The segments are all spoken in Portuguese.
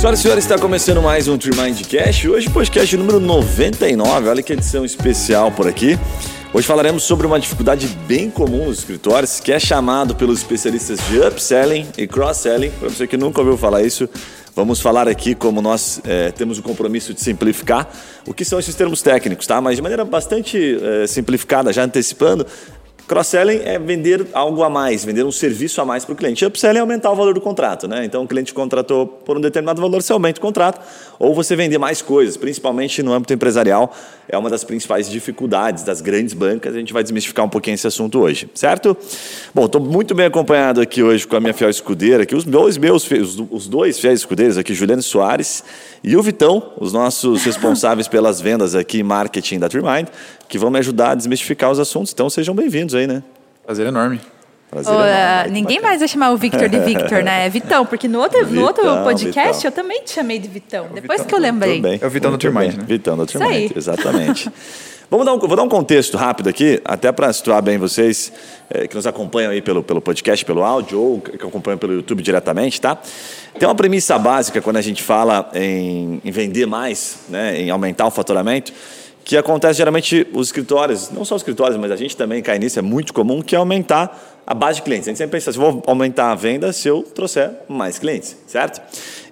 Senhoras e senhores, está começando mais um Trimind Cash. Hoje, podcast número 99. Olha que edição especial por aqui. Hoje falaremos sobre uma dificuldade bem comum nos escritórios, que é chamado pelos especialistas de upselling e cross-selling. Para você que nunca ouviu falar isso, vamos falar aqui como nós é, temos o compromisso de simplificar o que são esses termos técnicos, tá? Mas de maneira bastante é, simplificada, já antecipando, Cross-selling é vender algo a mais, vender um serviço a mais para o cliente. Upselling é aumentar o valor do contrato. Né? Então, o cliente contratou por um determinado valor, você aumenta o contrato, ou você vender mais coisas, principalmente no âmbito empresarial. É uma das principais dificuldades das grandes bancas. A gente vai desmistificar um pouquinho esse assunto hoje, certo? Bom, estou muito bem acompanhado aqui hoje com a minha fiel escudeira, aqui, os dois meus, os dois fiéis escudeiros aqui, Juliano Soares e o Vitão, os nossos responsáveis pelas vendas aqui e marketing da Trimind, que vão me ajudar a desmistificar os assuntos. Então sejam bem-vindos aí, né? Prazer enorme. Prazer enorme. ninguém bacana. mais vai chamar o Victor de Victor, né? É Vitão, porque no outro, Vitão, no outro podcast Vitão. eu também te chamei de Vitão. O Depois Vitão, que eu lembrei. É o Vitão do Trimind, né? Vitão do Trimind, exatamente. Vamos dar um, vou dar um contexto rápido aqui, até para situar bem vocês é, que nos acompanham aí pelo, pelo podcast, pelo áudio, ou que acompanham pelo YouTube diretamente, tá? Tem uma premissa básica quando a gente fala em, em vender mais, né, em aumentar o faturamento, que acontece geralmente os escritórios, não só os escritórios, mas a gente também cai nisso, é muito comum, que é aumentar a base de clientes. A gente sempre pensa, se vou aumentar a venda se eu trouxer mais clientes, certo?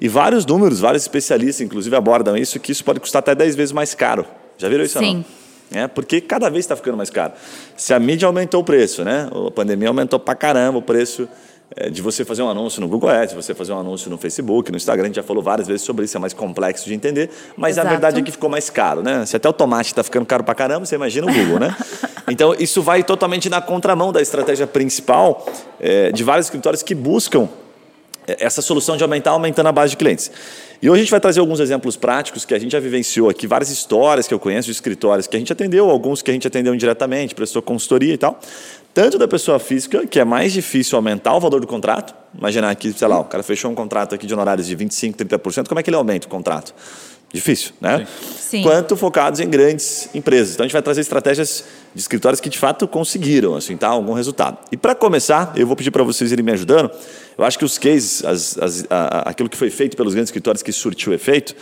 E vários números, vários especialistas, inclusive, abordam isso, que isso pode custar até 10 vezes mais caro. Já viram isso Sim. É, porque cada vez está ficando mais caro. Se a mídia aumentou o preço, né? a pandemia aumentou para caramba o preço é, de você fazer um anúncio no Google Ads, você fazer um anúncio no Facebook, no Instagram, a gente já falou várias vezes sobre isso, é mais complexo de entender, mas Exato. a verdade é que ficou mais caro, né? Se até o tomate está ficando caro para caramba, você imagina o Google, né? Então, isso vai totalmente na contramão da estratégia principal é, de vários escritórios que buscam é, essa solução de aumentar, aumentando a base de clientes. E hoje a gente vai trazer alguns exemplos práticos que a gente já vivenciou aqui, várias histórias que eu conheço de escritórios que a gente atendeu, alguns que a gente atendeu indiretamente, prestou consultoria e tal. Tanto da pessoa física, que é mais difícil aumentar o valor do contrato. Imaginar que, sei lá, o cara fechou um contrato aqui de honorários de 25%, 30%, como é que ele aumenta o contrato? Difícil, né? Sim. Quanto focados em grandes empresas. Então a gente vai trazer estratégias de escritórios que de fato conseguiram assim, tá, algum resultado. E para começar, eu vou pedir para vocês irem me ajudando. Eu acho que os cases, as, as, a, aquilo que foi feito pelos grandes escritórios que surtiu efeito,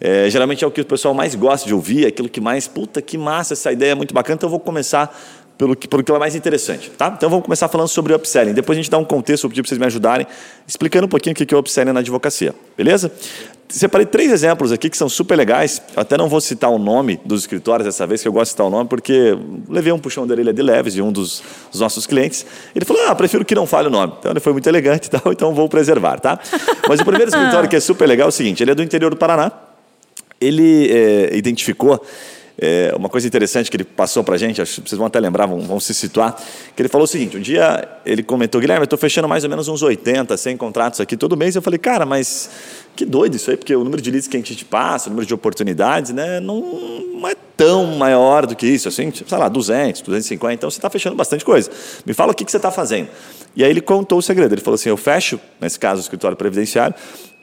é, geralmente é o que o pessoal mais gosta de ouvir, é aquilo que mais, puta que massa, essa ideia é muito bacana, então eu vou começar pelo que, pelo que é mais interessante, tá? Então vamos começar falando sobre upselling. Depois a gente dá um contexto, vou pedir para vocês me ajudarem, explicando um pouquinho o que é upselling na advocacia, beleza? Separei três exemplos aqui que são super legais. Eu até não vou citar o nome dos escritórios dessa vez, que eu gosto de citar o nome, porque levei um puxão de orelha de leves de um dos, dos, nossos clientes. Ele falou: Ah, prefiro que não fale o nome. Então ele foi muito elegante e tal, então vou preservar, tá? Mas o primeiro escritório que é super legal é o seguinte: ele é do interior do Paraná. Ele é, identificou é, uma coisa interessante que ele passou para a gente, acho vocês vão até lembrar, vão, vão, se situar, que ele falou o seguinte, um dia ele comentou, Guilherme, eu estou fechando mais ou menos uns 80, 100 contratos aqui todo mês, eu falei, cara, mas que doido isso aí, porque o número de leads que a gente te passa, o número de oportunidades, né, não, não é tão maior do que isso, assim, sei lá, 200, 250, então você está fechando bastante coisa. Me fala o que, que você está fazendo. E aí ele contou o segredo, ele falou assim, eu fecho, nesse caso o escritório previdenciário,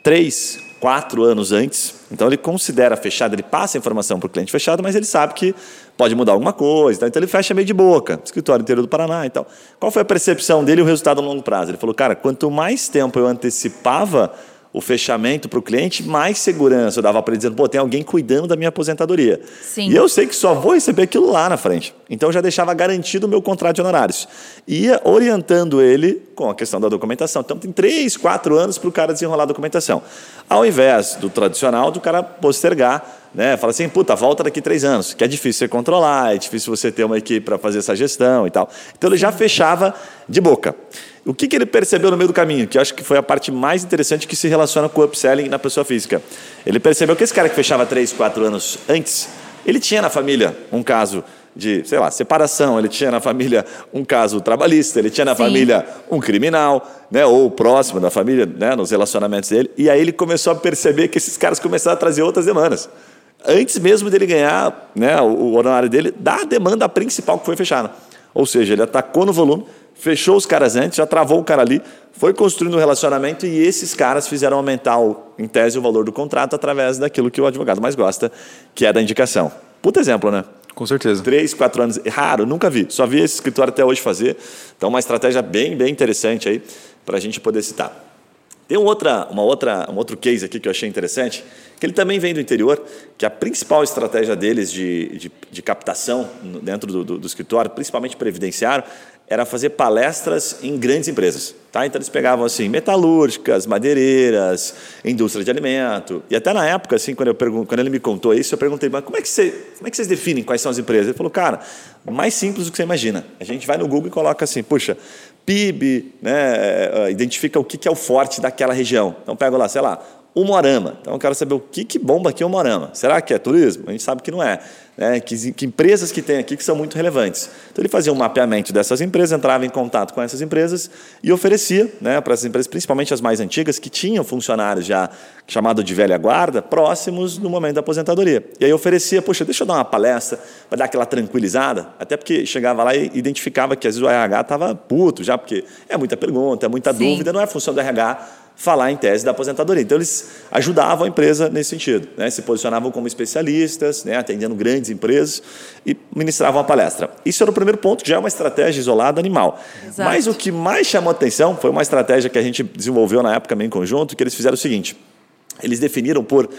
três, quatro anos antes. Então ele considera fechado, ele passa a informação para o cliente fechado, mas ele sabe que pode mudar alguma coisa. Então ele fecha meio de boca, escritório inteiro do Paraná e tal. Qual foi a percepção dele e o resultado a longo prazo? Ele falou, cara, quanto mais tempo eu antecipava o fechamento para o cliente, mais segurança eu dava para ele, dizendo, pô, tem alguém cuidando da minha aposentadoria. Sim. E eu sei que só vou receber aquilo lá na frente. Então eu já deixava garantido o meu contrato de honorários. Ia orientando ele com a questão da documentação. Então tem três, quatro anos para o cara desenrolar a documentação. Ao invés do tradicional, do cara postergar, né? Fala assim, puta, volta daqui três anos, que é difícil você controlar, é difícil você ter uma equipe para fazer essa gestão e tal. Então ele já fechava de boca. O que, que ele percebeu no meio do caminho? Que eu acho que foi a parte mais interessante que se relaciona com o upselling na pessoa física. Ele percebeu que esse cara que fechava três, quatro anos antes, ele tinha na família um caso de, sei lá, separação, ele tinha na família um caso trabalhista, ele tinha na Sim. família um criminal, né, ou próximo da família, né, nos relacionamentos dele, e aí ele começou a perceber que esses caras começaram a trazer outras demandas. Antes mesmo dele ganhar né, o, o honorário dele, da demanda principal que foi fechada. Ou seja, ele atacou no volume, fechou os caras antes, já travou o cara ali, foi construindo um relacionamento e esses caras fizeram aumentar, o, em tese, o valor do contrato através daquilo que o advogado mais gosta, que é da indicação. Puta exemplo, né? Com certeza. Três, quatro anos. Raro, nunca vi. Só vi esse escritório até hoje fazer. Então, uma estratégia bem, bem interessante aí para a gente poder citar. Tem um, outra, uma outra, um outro case aqui que eu achei interessante, que ele também vem do interior, que a principal estratégia deles de, de, de captação dentro do, do, do escritório, principalmente previdenciário, era fazer palestras em grandes empresas. Tá? Então eles pegavam assim metalúrgicas, madeireiras, indústria de alimento. E até na época, assim, quando, eu pergun quando ele me contou isso, eu perguntei, mas como é, que você, como é que vocês definem quais são as empresas? Ele falou, cara, mais simples do que você imagina. A gente vai no Google e coloca assim, puxa, PIB, né, eh, identifica o que é o forte daquela região. Então pego lá, sei lá, Umorama. Então eu quero saber o que, que bomba aqui é Umorama. Será que é turismo? A gente sabe que não é. Né? Que, que, empresas que tem aqui que são muito relevantes. Então ele fazia um mapeamento dessas empresas, entrava em contato com essas empresas e oferecia né, para essas empresas, principalmente as mais antigas, que tinham funcionários já chamado de velha guarda, próximos no momento da aposentadoria. E aí oferecia, poxa, deixa eu dar uma palestra para dar aquela tranquilizada, até porque chegava lá e identificava que às vezes o RH estava puto já, porque é muita pergunta, é muita Sim. dúvida, não é função do RH falar em tese da aposentadoria. Então, eles ajudavam a empresa nesse sentido, né? se posicionavam como especialistas, né? atendendo grandes empresas e ministravam a palestra. Isso era o primeiro ponto, que já é uma estratégia isolada animal. Exato. Mas o que mais chamou atenção foi uma estratégia que a gente desenvolveu na época em conjunto, que eles fizeram o seguinte, eles definiram por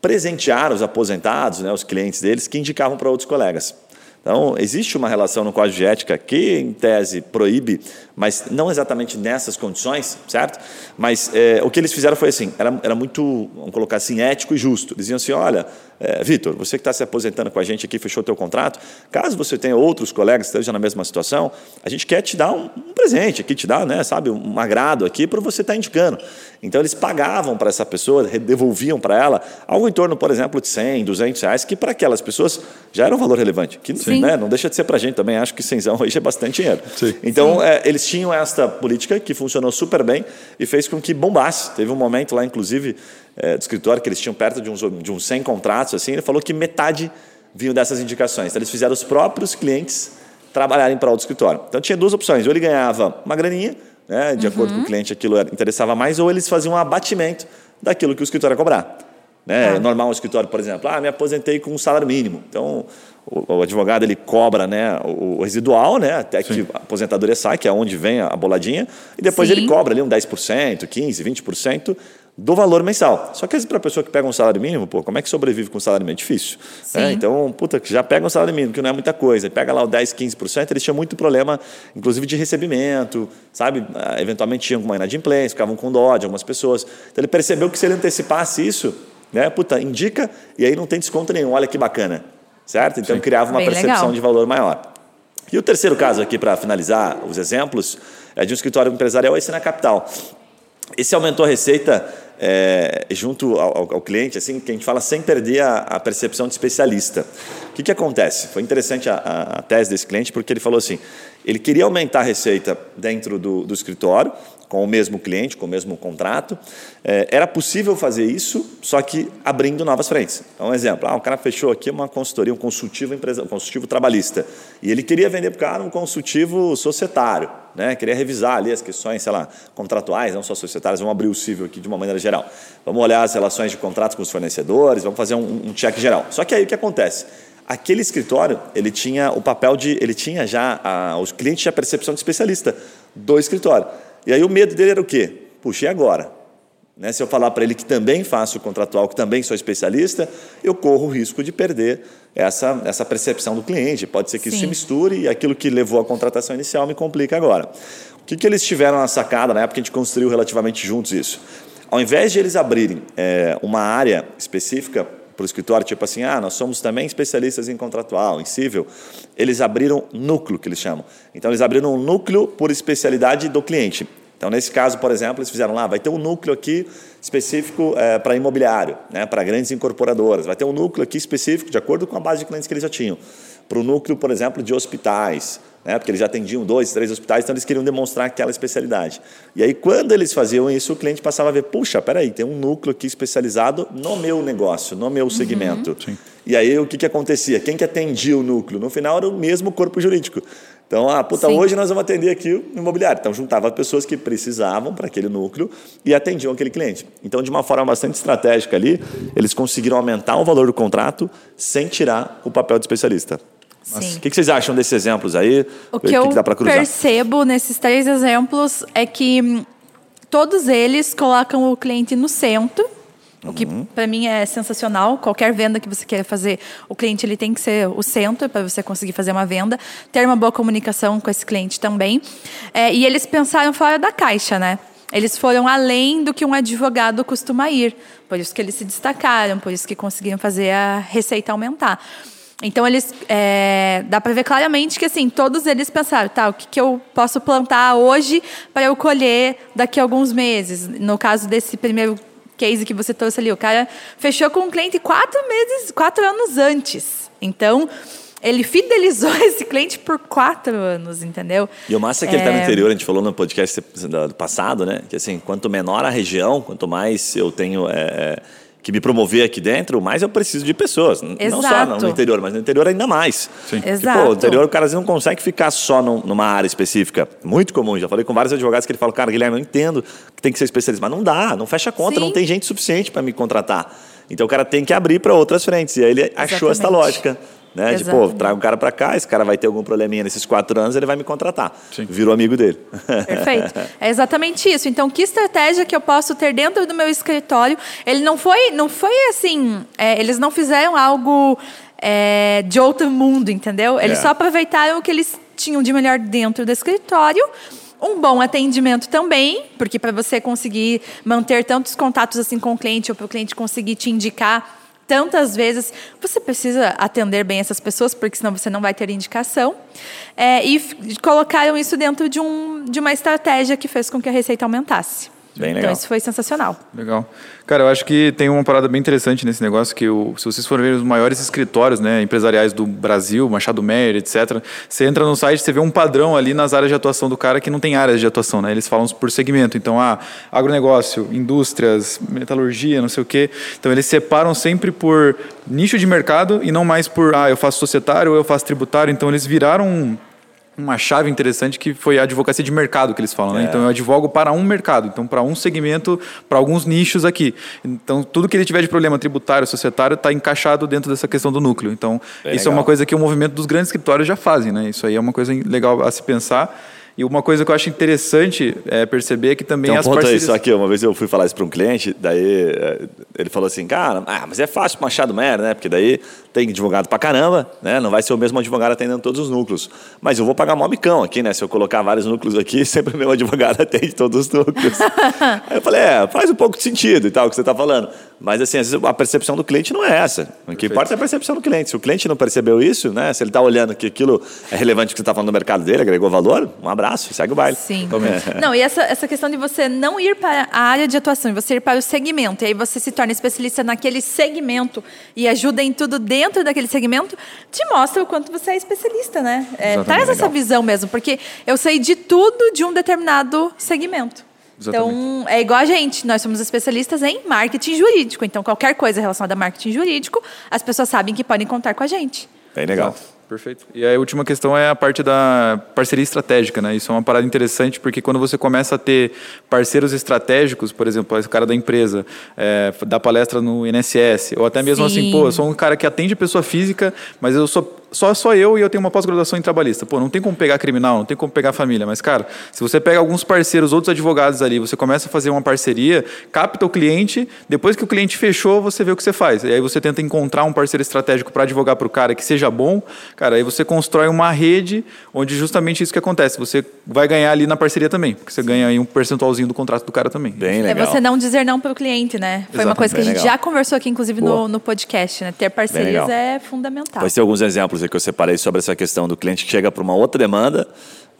presentear os aposentados, né, os clientes deles, que indicavam para outros colegas. Então, existe uma relação no Código de Ética que, em tese, proíbe, mas não exatamente nessas condições, certo? Mas é, o que eles fizeram foi assim: era, era muito, vamos colocar assim, ético e justo. Eles diziam assim: olha, é, Vitor, você que está se aposentando com a gente aqui, fechou o teu contrato, caso você tenha outros colegas que estejam na mesma situação, a gente quer te dar um, um presente aqui, te dar, né, sabe, um agrado aqui para você estar tá indicando. Então, eles pagavam para essa pessoa, devolviam para ela algo em torno, por exemplo, de 100, 200 reais, que para aquelas pessoas já era um valor relevante. Que né, não deixa de ser para a gente também, acho que 100 hoje é bastante dinheiro. Sim. Então, é, eles tinham esta política que funcionou super bem e fez com que bombasse. Teve um momento lá, inclusive, é, do escritório, que eles tinham perto de uns, de uns 100 contratos, assim, ele falou que metade vinham dessas indicações. Então, eles fizeram os próprios clientes trabalharem para o escritório. Então, tinha duas opções. Ou ele ganhava uma graninha, né, de uhum. acordo com o cliente, aquilo interessava mais, ou eles faziam um abatimento daquilo que o escritório ia cobrar. Né? É. Normal um escritório, por exemplo, ah, me aposentei com um salário mínimo. Então, o, o advogado ele cobra né, o, o residual, né, até Sim. que a aposentadoria sai, que é onde vem a, a boladinha, e depois Sim. ele cobra ali um 10%, 15%, 20% do valor mensal. Só que para a pessoa que pega um salário mínimo, pô, como é que sobrevive com um salário mínimo? É difícil. Né? Então, puta, já pega um salário mínimo, que não é muita coisa, pega lá o 10, 15%, eles tinham muito problema, inclusive de recebimento, sabe? Ah, eventualmente tinham uma inadimplência, ficavam com dó de algumas pessoas. Então, ele percebeu que se ele antecipasse isso, né, puta, indica e aí não tem desconto nenhum, olha que bacana, certo? Então, Sim. criava uma Bem percepção legal. de valor maior. E o terceiro caso aqui, para finalizar os exemplos, é de um escritório empresarial, esse na capital. Esse aumentou a receita é, junto ao, ao, cliente, assim, que a gente fala sem perder a, a percepção de especialista. O que, que acontece? Foi interessante a, a, tese desse cliente, porque ele falou assim: ele queria aumentar a receita dentro do, do escritório, com o mesmo cliente, com o mesmo contrato. É, era possível fazer isso, só que abrindo novas frentes. Então, um exemplo: ah, o cara fechou aqui uma consultoria, um consultivo, empresa, um consultivo trabalhista, e ele queria vender para o cara um consultivo societário. Né? Queria revisar ali as questões, sei lá, contratuais, não só societárias, vamos abrir o cível aqui de uma maneira geral. Vamos olhar as relações de contratos com os fornecedores, vamos fazer um, um check geral. Só que aí o que acontece? Aquele escritório, ele tinha o papel de, ele tinha já, a, os clientes tinham a percepção de especialista do escritório. E aí o medo dele era o quê? Puxa, e agora? Né? Se eu falar para ele que também faço o contratual, que também sou especialista, eu corro o risco de perder essa, essa percepção do cliente. Pode ser que Sim. isso se misture e aquilo que levou à contratação inicial me complica agora. O que, que eles tiveram na sacada, na época que a gente construiu relativamente juntos isso? Ao invés de eles abrirem é, uma área específica para o escritório, tipo assim, ah, nós somos também especialistas em contratual, em civil, eles abriram núcleo, que eles chamam. Então, eles abriram um núcleo por especialidade do cliente. Então, nesse caso, por exemplo, eles fizeram lá, vai ter um núcleo aqui específico é, para imobiliário, né, para grandes incorporadoras, vai ter um núcleo aqui específico, de acordo com a base de clientes que eles já tinham, para o núcleo, por exemplo, de hospitais, né, porque eles já atendiam dois, três hospitais, então eles queriam demonstrar aquela especialidade. E aí, quando eles faziam isso, o cliente passava a ver, puxa, peraí, tem um núcleo aqui especializado no meu negócio, no meu uhum. segmento. Uhum. E aí, o que, que acontecia? Quem que atendia o núcleo? No final, era o mesmo corpo jurídico. Então, ah, puta, Sim. hoje nós vamos atender aqui o imobiliário. Então, juntava pessoas que precisavam para aquele núcleo e atendiam aquele cliente. Então, de uma forma bastante estratégica ali, eles conseguiram aumentar o valor do contrato sem tirar o papel de especialista. Mas, o que, que, vocês acham desses exemplos aí? O que, que eu que percebo nesses três exemplos é que todos eles colocam o cliente no centro, o que Uhum. para mim é sensacional. Qualquer venda que você queira fazer, o cliente ele tem que ser o centro para você conseguir fazer uma venda, ter uma boa comunicação com esse cliente também. É, e eles pensaram fora da caixa, né? Eles foram além do que um advogado costuma ir. Por isso que eles se destacaram, por isso que conseguiram fazer a receita aumentar. Então eles é, dá para ver claramente que assim todos eles pensaram, tá, o que, que eu posso plantar hoje para eu colher daqui a alguns meses. No caso desse primeiro case que você trouxe ali, o cara fechou com um cliente quatro meses, quatro anos antes. Então ele fidelizou esse cliente por quatro anos, entendeu? E o massa é que ele está no interior, a gente falou no podcast do passado, né? Que assim, quanto menor a região, quanto mais eu tenho é, é, que me promover aqui dentro, mais eu preciso de pessoas. N- Não só Exato. no interior, mas no interior ainda mais. Sim. Porque, Exato. pô, o interior o cara não consegue ficar só num- numa área específica. Muito comum, já falei com vários advogados que ele fala, cara, Guilherme, eu entendo que tem que ser especialista, mas não dá, não fecha a conta, Sim. não tem gente suficiente para me contratar. Então o cara tem que abrir para outras frentes. E aí ele achou essa Exatamente. lógica. Né? De, pô, Exatamente. traga um cara para cá, esse cara vai ter algum probleminha nesses quatro anos, ele vai me contratar. Sim. Virou amigo dele. Perfeito. É exatamente isso. Então, que estratégia que eu posso ter dentro do meu escritório? Ele não foi, não foi assim. é, eles não fizeram algo é, de outro mundo, entendeu? Eles É. só aproveitaram o que eles tinham de melhor dentro do escritório. Um bom atendimento também, porque para você conseguir manter tantos contatos assim com o cliente ou para o cliente conseguir te indicar tantas vezes, você precisa atender bem essas pessoas, porque senão você não vai ter indicação. É, e colocaram isso dentro de, um, de uma estratégia que fez com que a receita aumentasse. Bem então, legal. isso foi sensacional. Legal. Cara, eu acho que tem uma parada bem interessante nesse negócio, que o, se vocês forem ver os maiores escritórios né, empresariais do Brasil, Machado Meyer, etc., você entra no site, você vê um padrão ali nas áreas de atuação do cara que não tem áreas de atuação, né? Eles falam por segmento. Então, ah, agronegócio, indústrias, metalurgia, não sei o quê. Então, eles separam sempre por nicho de mercado e não mais por, ah, eu faço societário ou eu faço tributário. Então, eles viraram um uma chave interessante que foi a advocacia de mercado que eles falam, né? É. Então eu advogo para um mercado, então para um segmento, para alguns nichos aqui. Então tudo que ele tiver de problema tributário, societário, está encaixado dentro dessa questão do núcleo. Então Bem isso é legal. uma coisa que o movimento dos grandes escritórios já fazem, né? Isso aí é uma coisa legal a se pensar. E uma coisa que eu acho interessante é perceber que também um as parcerias... só que uma vez eu fui falar isso para um cliente, daí eh, ele falou assim, cara, ah, mas é fácil pro Machado Meyer, né? Porque daí tem advogado pra caramba, né? Não vai ser o mesmo advogado atendendo todos os núcleos. Mas eu vou pagar mó micão aqui, né? Se eu colocar vários núcleos aqui, sempre o meu advogado atende todos os núcleos. aí eu falei, é, faz um pouco de sentido e tal, o que você está falando. Mas assim, às vezes a percepção do cliente não é essa. O que importa é a percepção do cliente. Se o cliente não percebeu isso, né? Se ele está olhando que aquilo é relevante que você está falando no mercado dele, agregou valor, um abraço, segue o baile. Sim. Não, e essa, essa questão de você não ir para a área de atuação, e você ir para o segmento, e aí você se torna especialista naquele segmento e ajuda em tudo dentro daquele segmento, te mostra o quanto você é especialista, né? É, traz essa Legal. visão mesmo, porque eu sei de tudo de um determinado segmento. Então, é igual a gente, nós somos especialistas em marketing jurídico. Então, qualquer coisa relacionada a marketing jurídico, as pessoas sabem que podem contar com a gente. Bem legal. Perfeito. E a última questão é a parte da parceria estratégica, né? Isso é uma parada interessante porque quando você começa a ter parceiros estratégicos, por exemplo, esse cara da empresa é, dá palestra no INSS, ou até mesmo assim, Sim. pô, eu sou um cara que atende pessoa física, mas eu sou só só eu e eu tenho uma pós-graduação em trabalhista. Pô, não tem como pegar criminal, não tem como pegar família, mas cara, se você pega alguns parceiros, outros advogados ali, você começa a fazer uma parceria, capta o cliente, depois que o cliente fechou, você vê o que você faz. E aí você tenta encontrar um parceiro estratégico para advogar para o cara que seja bom, cara, aí você constrói uma rede onde justamente isso que acontece. Você vai ganhar ali na parceria também, porque você ganha aí um percentualzinho do contrato do cara também. Bem É legal. você não dizer não para o cliente, né? Foi uma coisa que a gente legal. já conversou aqui, inclusive, no, no podcast, né? Ter parcerias é fundamental. Vai ter alguns exemplos aí que eu separei sobre essa questão do cliente que chega para uma outra demanda.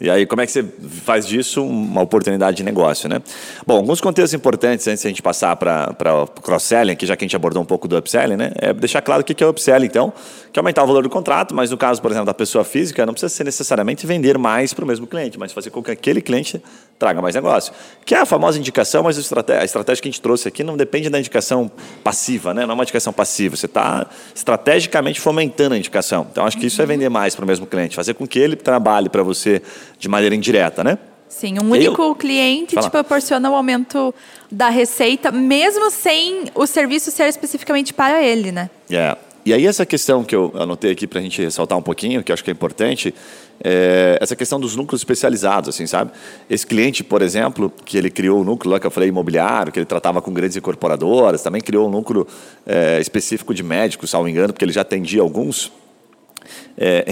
E aí, como é que você faz disso uma oportunidade de negócio, né? Bom, alguns contextos importantes antes de a gente passar para o cross-selling, aqui já que a gente abordou um pouco do upselling, né? É deixar claro o que que é o upselling, então, que é aumentar o valor do contrato, mas no caso, por exemplo, da pessoa física, não precisa ser necessariamente vender mais para o mesmo cliente, mas fazer com que aquele cliente traga mais negócio. Que é a famosa indicação, mas a estratégia, a estratégia que a gente trouxe aqui não depende da indicação passiva, né? Não é uma indicação passiva, você está estrategicamente fomentando a indicação. Então, acho que isso é vender mais para o mesmo cliente, fazer com que ele trabalhe para você de maneira indireta, né? Sim, um único Eu- cliente Fala. te proporciona o aumento da receita, mesmo sem o serviço ser especificamente para ele, né? É. E aí essa questão que eu anotei aqui para a gente ressaltar um pouquinho, que eu acho que é importante, é, essa questão dos núcleos especializados, assim, sabe? Esse cliente, por exemplo, que ele criou o núcleo lá que eu falei imobiliário, que ele tratava com grandes incorporadoras, também criou um núcleo é, específico de médicos, salvo engano, porque ele já atendia alguns. É,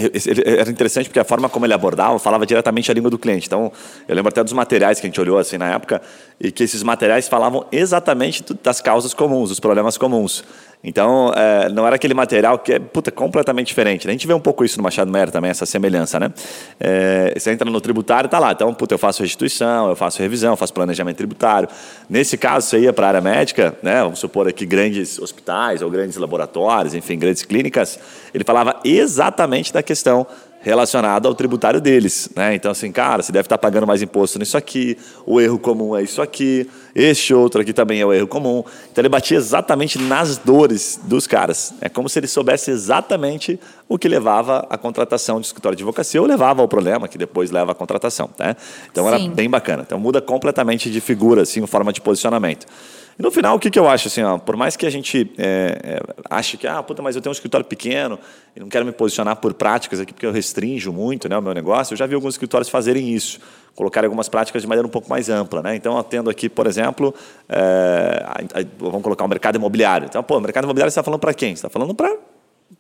era interessante porque a forma como ele abordava falava diretamente a língua do cliente. Então, eu lembro até dos materiais que a gente olhou assim na época e que esses materiais falavam exatamente das causas comuns, dos problemas comuns. Então, é, não era aquele material que é puta, completamente diferente. Né? A gente vê um pouco isso no Machado Mero também, essa semelhança. Né? É, você entra no tributário está lá. Então, puta, eu faço restituição, eu faço revisão, eu faço planejamento tributário. Nesse caso, você ia para a área médica, né? vamos supor aqui grandes hospitais ou grandes laboratórios, enfim, grandes clínicas. Ele falava exatamente da questão relacionado ao tributário deles. Né? Então, assim, cara, você deve estar pagando mais imposto nisso aqui, o erro comum é isso aqui, este outro aqui também é o erro comum. Então, ele batia exatamente nas dores dos caras. É como se ele soubesse exatamente o que levava à contratação de escritório de advocacia ou levava ao problema que depois leva à contratação. Né? Então, Sim. era bem bacana. Então, muda completamente de figura, assim, forma de posicionamento. E no final, o que, que eu acho? Assim, ó, por mais que a gente é, é, ache que, ah, puta, mas eu tenho um escritório pequeno e não quero me posicionar por práticas aqui porque eu restringo muito né, o meu negócio, eu já vi alguns escritórios fazerem isso, colocarem algumas práticas de maneira um pouco mais ampla. Né? Então, tendo aqui, por exemplo, é, a, a, vamos colocar o um mercado imobiliário. Então, pô, mercado imobiliário você está falando para quem? Você está falando para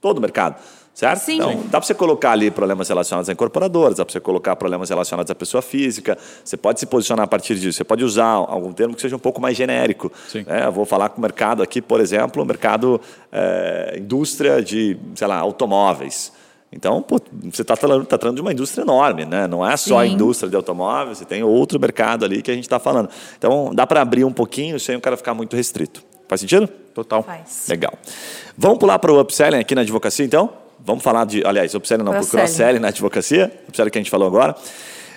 todo o mercado. Certo? Sim. Então, dá para você colocar ali problemas relacionados a incorporadoras, dá para você colocar problemas relacionados à pessoa física. Você pode se posicionar a partir disso. Você pode usar algum termo que seja um pouco mais genérico. Sim. É, eu vou falar com o mercado aqui, por exemplo, o mercado é, indústria de, sei lá, automóveis. Então, pô, você está falando, tá falando de uma indústria enorme, né? Não é só Sim. a indústria de automóveis, você tem outro mercado ali que a gente está falando. Então, dá para abrir um pouquinho sem o cara ficar muito restrito. Faz sentido? Total. Faz. Legal. Vamos pular para o upselling aqui na advocacia, então? Vamos falar de, aliás, upselling não, cross cross-selling na advocacia, upselling que a gente falou agora.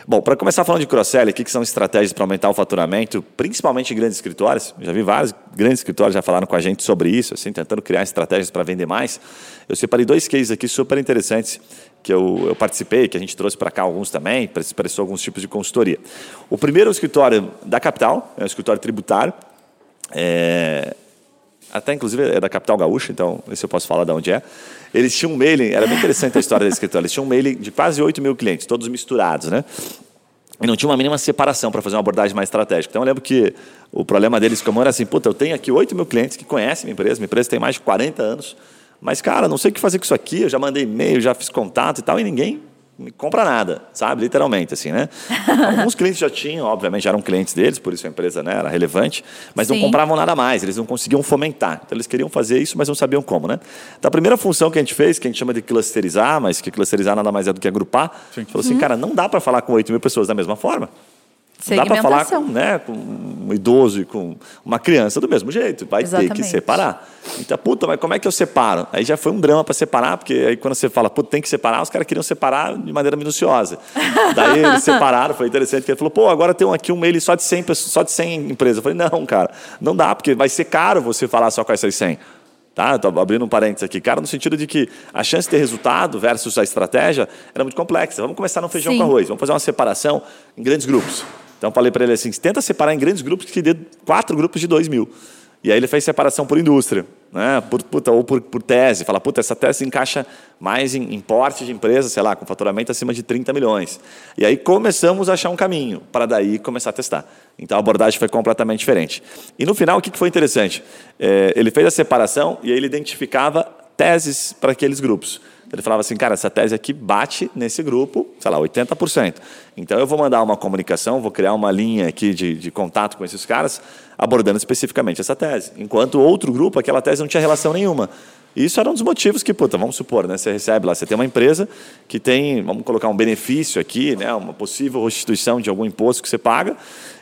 Bom, para começar falando de cross-selling, o que, que são estratégias para aumentar o faturamento, principalmente em grandes escritórios? Já vi vários grandes escritórios já falaram com a gente sobre isso, assim, tentando criar estratégias para vender mais. Eu separei dois cases aqui super interessantes que eu, eu participei, que a gente trouxe para cá alguns também, prestou alguns tipos de consultoria. O primeiro é o escritório da capital, é um escritório tributário, é, até inclusive é da capital gaúcha, então esse eu posso falar de onde é. Eles tinham um mailing, era bem interessante a história da escritório, eles tinham um mailing de quase 8 mil clientes, todos misturados, né? E não tinha uma mínima separação para fazer uma abordagem mais estratégica. Então eu lembro que o problema deles como era assim, puta, eu tenho aqui 8 mil clientes que conhecem minha empresa, minha empresa tem mais de 40 anos, mas cara, não sei o que fazer com isso aqui, eu já mandei e-mail, já fiz contato e tal, e ninguém compra nada, sabe? Literalmente, assim, né? Alguns clientes já tinham, obviamente, já eram clientes deles, por isso a empresa né, era relevante, mas Sim. não compravam nada mais, eles não conseguiam fomentar. Então, eles queriam fazer isso, mas não sabiam como, né? Então, a primeira função que a gente fez, que a gente chama de clusterizar, mas que clusterizar nada mais é do que agrupar, Sim. falou assim, uhum. cara, não dá para falar com 8 mil pessoas da mesma forma. Dá para falar com, né, com um idoso e com uma criança do mesmo jeito. Vai Exatamente. ter que separar. Então, puta, mas como é que eu separo? Aí já foi um drama para separar, porque aí quando você fala, puta, tem que separar, os caras queriam separar de maneira minuciosa. Daí eles separaram, foi interessante, porque ele falou, pô, agora tem aqui um mail só de 100, só de 100 empresas. Eu falei, não, cara, não dá, porque vai ser caro você falar só com essas 100. Tá? Estou abrindo um parênteses aqui. Cara, no sentido de que a chance de ter resultado versus a estratégia era muito complexa. Vamos começar no feijão Sim. com arroz. Vamos fazer uma separação em grandes grupos. Então falei para ele assim: tenta separar em grandes grupos que dê quatro grupos de dois mil. E aí ele fez separação por indústria, né? por, puta, ou por, por tese. Fala, puta, essa tese encaixa mais em, em porte de empresa, sei lá, com faturamento acima de 30 milhões. E aí começamos a achar um caminho para daí começar a testar. Então a abordagem foi completamente diferente. E no final, o que foi interessante? É, ele fez a separação e aí ele identificava teses para aqueles grupos. Ele falava assim, cara, essa tese aqui bate nesse grupo, sei lá, 80%. Então eu vou mandar uma comunicação, vou criar uma linha aqui de, de contato com esses caras, abordando especificamente essa tese. Enquanto outro grupo, aquela tese não tinha relação nenhuma. Isso era um dos motivos que, puta, vamos supor, né? Você recebe lá, você tem uma empresa que tem, vamos colocar um benefício aqui, né? Uma possível restituição de algum imposto que você paga.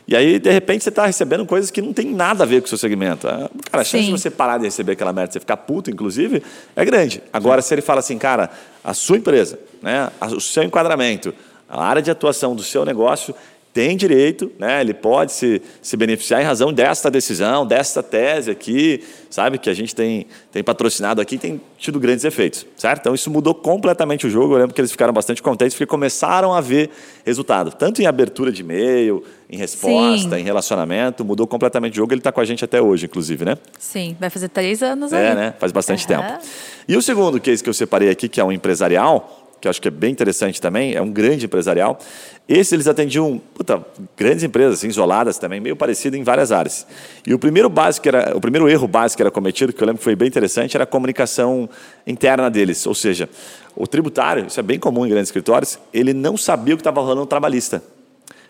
E aí, de repente, você está recebendo coisas que não tem nada a ver com o seu segmento. Ah, cara, a chance Sim. de você parar de receber aquela merda, você ficar puto, inclusive, é grande. Agora, Sim. se ele fala assim, cara, a sua empresa, né? o seu enquadramento, a área de atuação do seu negócio tem direito, né? ele pode se, se beneficiar em razão desta decisão, desta tese aqui, sabe? Que a gente tem, tem patrocinado aqui tem tido grandes efeitos, certo? Então isso mudou completamente o jogo. Eu lembro que eles ficaram bastante contentes porque começaram a ver resultado, tanto em abertura de e-mail, em resposta, Sim. em relacionamento, mudou completamente o jogo. Ele está com a gente até hoje, inclusive, né? Sim, vai fazer três anos é, aí. né? Faz bastante uhum. tempo. E o segundo case que eu separei aqui, que é um empresarial, que eu acho que é bem interessante também, é um grande empresarial. Esse eles atendiam puta, grandes empresas, assim, isoladas também, meio parecido em várias áreas. E o primeiro básico era, o primeiro erro básico que era cometido, que eu lembro que foi bem interessante, era a comunicação interna deles. Ou seja, o tributário, isso é bem comum em grandes escritórios, ele não sabia o que estava rolando no trabalhista.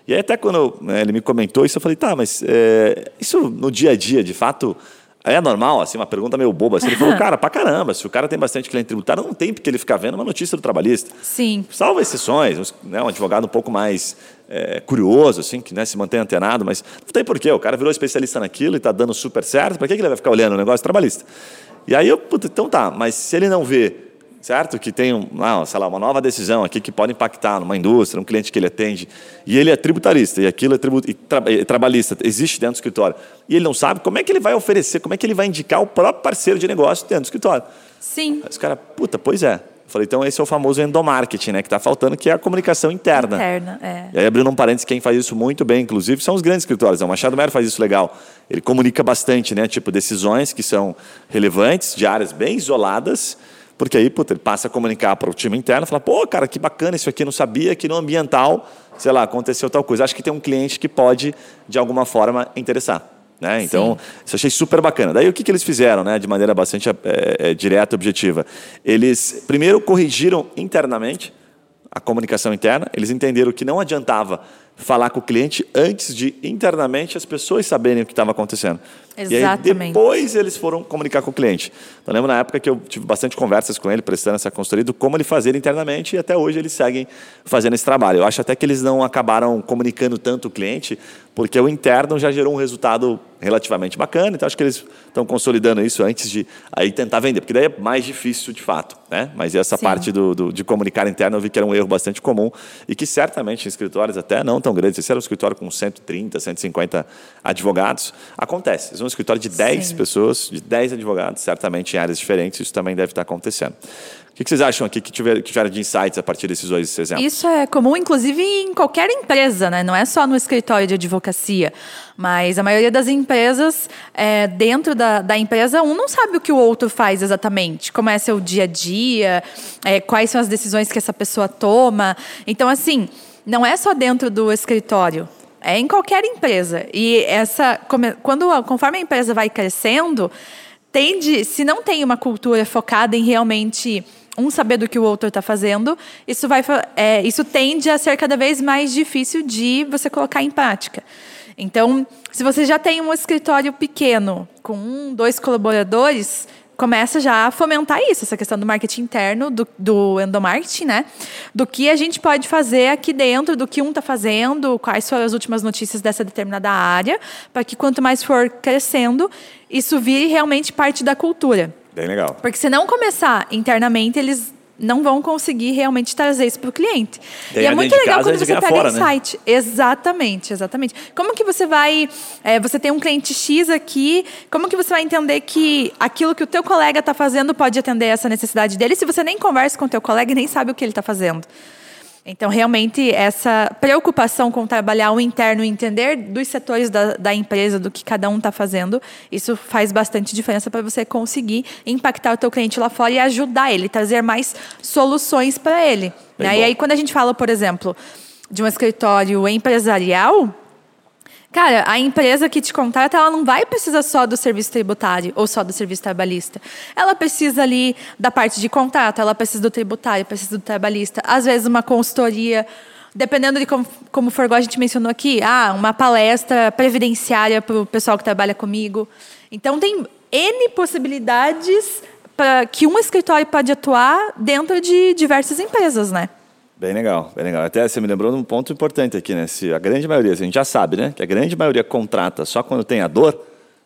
E aí até quando né, ele me comentou isso, eu falei, tá, mas é, isso no dia a dia, de fato, é normal, assim, uma pergunta meio boba. Assim, ele falou, cara, pra caramba, se o cara tem bastante cliente tributário, não tem porque ele ficar vendo uma notícia do trabalhista. Sim. Salvo exceções, né, um advogado um pouco mais é, curioso, assim, que né, se mantém antenado, mas não tem porquê, o cara virou especialista naquilo e está dando super certo, para que, que ele vai ficar olhando o negócio trabalhista? E aí eu, puta, então tá, mas se ele não vê certo? Que tem, um, sei lá, uma nova decisão aqui que pode impactar numa indústria, um cliente que ele atende, e ele é tributarista, e aquilo é tribut, e tra, e trabalhista, existe dentro do escritório, e ele não sabe como é que ele vai oferecer, como é que ele vai indicar o próprio parceiro de negócio dentro do escritório. Sim. Aí os caras, puta, pois é. Eu falei, então esse é o famoso endomarketing, né? Que está faltando, que é a comunicação interna. Interna, é. E aí, abrindo um parênteses, quem faz isso muito bem, inclusive, são os grandes escritórios. O Machado Mero faz isso legal. Ele comunica bastante, né? Tipo, decisões que são relevantes, de áreas bem isoladas, porque aí, puta, ele passa a comunicar para o time interno, fala, pô, cara, que bacana isso aqui, não sabia que no ambiental, sei lá, aconteceu tal coisa. Acho que tem um cliente que pode, de alguma forma, interessar. Né? Então, Sim. isso eu achei super bacana. Daí, o que, que eles fizeram, né, de maneira bastante é, é, direta e objetiva? Eles, primeiro, corrigiram internamente a comunicação interna, eles entenderam que não adiantava falar com o cliente antes de internamente as pessoas saberem o que estava acontecendo. Exatamente. E aí depois eles foram comunicar com o cliente. Eu lembro na época que eu tive bastante conversas com ele, prestando essa consultoria, do como ele fazia internamente, e até hoje eles seguem fazendo esse trabalho. Eu acho até que eles não acabaram comunicando tanto o cliente, porque o interno já gerou um resultado relativamente bacana, então acho que eles estão consolidando isso antes de aí tentar vender, porque daí é mais difícil de fato. Né? Mas essa Sim. parte do, do, de comunicar interno eu vi que era um erro bastante comum e que certamente em escritórios até não tão grandes, esse era um escritório com 130, 150 advogados, acontece. Esse é um escritório de 10 Sim. pessoas, de 10 advogados, certamente em áreas diferentes, isso também deve estar acontecendo. O que vocês acham aqui que tiveram, que tiveram de insights a partir desses dois exemplos? Isso é comum, inclusive, em qualquer empresa, né? não é só no escritório de advocacia. Mas a maioria das empresas, é, dentro da, da, empresa, um não sabe o que o outro faz exatamente. Como é seu dia a dia, é, quais são as decisões que essa pessoa toma. Então, assim, não é só dentro do escritório. É em qualquer empresa. E essa, quando, conforme a empresa vai crescendo, tende, se não tem uma cultura focada em realmente um saber do que o outro está fazendo, isso, vai, é, isso tende a ser cada vez mais difícil de você colocar em prática. Então, se você já tem um escritório pequeno, com um, dois colaboradores, começa já a fomentar isso, essa questão do marketing interno, do, do endomarketing, né? Do que a gente pode fazer aqui dentro, do que um está fazendo, quais foram as últimas notícias dessa determinada área, para que quanto mais for crescendo, isso vire realmente parte da cultura. Bem legal. Porque se não começar internamente, eles não vão conseguir realmente trazer isso para o cliente. e é muito legal quando você pega fora, insight. Né? Exatamente, exatamente. Como que você vai... É, você tem um cliente X aqui, como que você vai entender que aquilo que o teu colega está fazendo pode atender essa necessidade dele se você nem conversa com o teu colega e nem sabe o que ele está fazendo? Então, realmente, essa preocupação com trabalhar o interno, entender dos setores da, da empresa, do que cada um está fazendo, isso faz bastante diferença para você conseguir impactar o teu cliente lá fora e ajudar ele, trazer mais soluções para ele. Né? E aí, quando a gente fala, por exemplo, de um escritório empresarial, Cara, a empresa que te contrata, ela não vai precisar só do serviço tributário ou só do serviço trabalhista. Ela precisa ali da parte de contrato, ela precisa do tributário, precisa do trabalhista. Às vezes uma consultoria, dependendo de como, como for, igual a gente mencionou aqui, ah, uma palestra previdenciária para o pessoal que trabalha comigo. Então tem N possibilidades para que um escritório pode atuar dentro de diversas empresas, né? Bem legal, bem legal. Até você me lembrou de um ponto importante aqui, né? Se a grande maioria, a gente já sabe, né? Que a grande maioria contrata só quando tem a dor,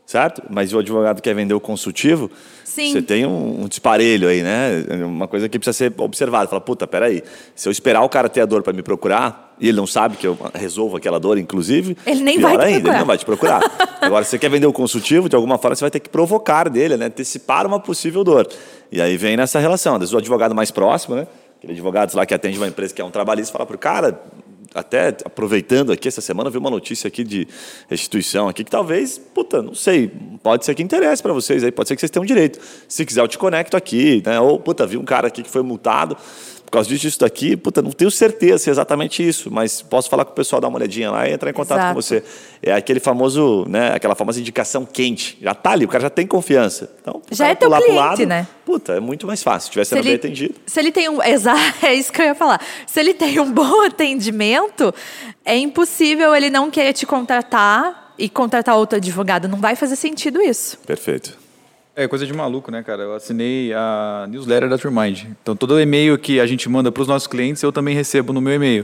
certo? Mas o advogado quer vender o consultivo, Sim. você tem um, um disparelho aí, né? Uma coisa que precisa ser observada. Fala, puta, peraí, se eu esperar o cara ter a dor para me procurar, e ele não sabe que eu resolvo aquela dor, inclusive, ele nem vai ainda, procurar. ele não vai te procurar. Agora, se você quer vender o consultivo, de alguma forma você vai ter que provocar dele, né? Antecipar uma possível dor. E aí vem nessa relação, às vezes o advogado mais próximo, né? Aquele advogado lá que atende uma empresa que é um trabalhista, fala para o cara, até aproveitando aqui essa semana, vi uma notícia aqui de restituição aqui que talvez, puta, não sei, pode ser que interesse para vocês aí, pode ser que vocês tenham direito. Se quiser, eu te conecto aqui, né? Ou, puta, vi um cara aqui que foi multado. Causa disso, disso daqui, puta, não tenho certeza se é exatamente isso, mas posso falar com o pessoal, dar uma olhadinha lá e entrar em contato Exato. com você. É aquele famoso, né, aquela famosa indicação quente. Já tá ali, o cara já tem confiança. Então, Já é teu pular cliente, lado, né? Puta, é muito mais fácil. Se estiver sendo bem atendido. se ele tem um. Exato, é isso que eu ia falar. Se ele tem um bom atendimento, é impossível ele não querer te contratar e contratar outro advogado. Não vai fazer sentido isso. Perfeito. É coisa de maluco, né, cara? Eu assinei a newsletter da Turmind. Então, todo e-mail que a gente manda para os nossos clientes, eu também recebo no meu e-mail.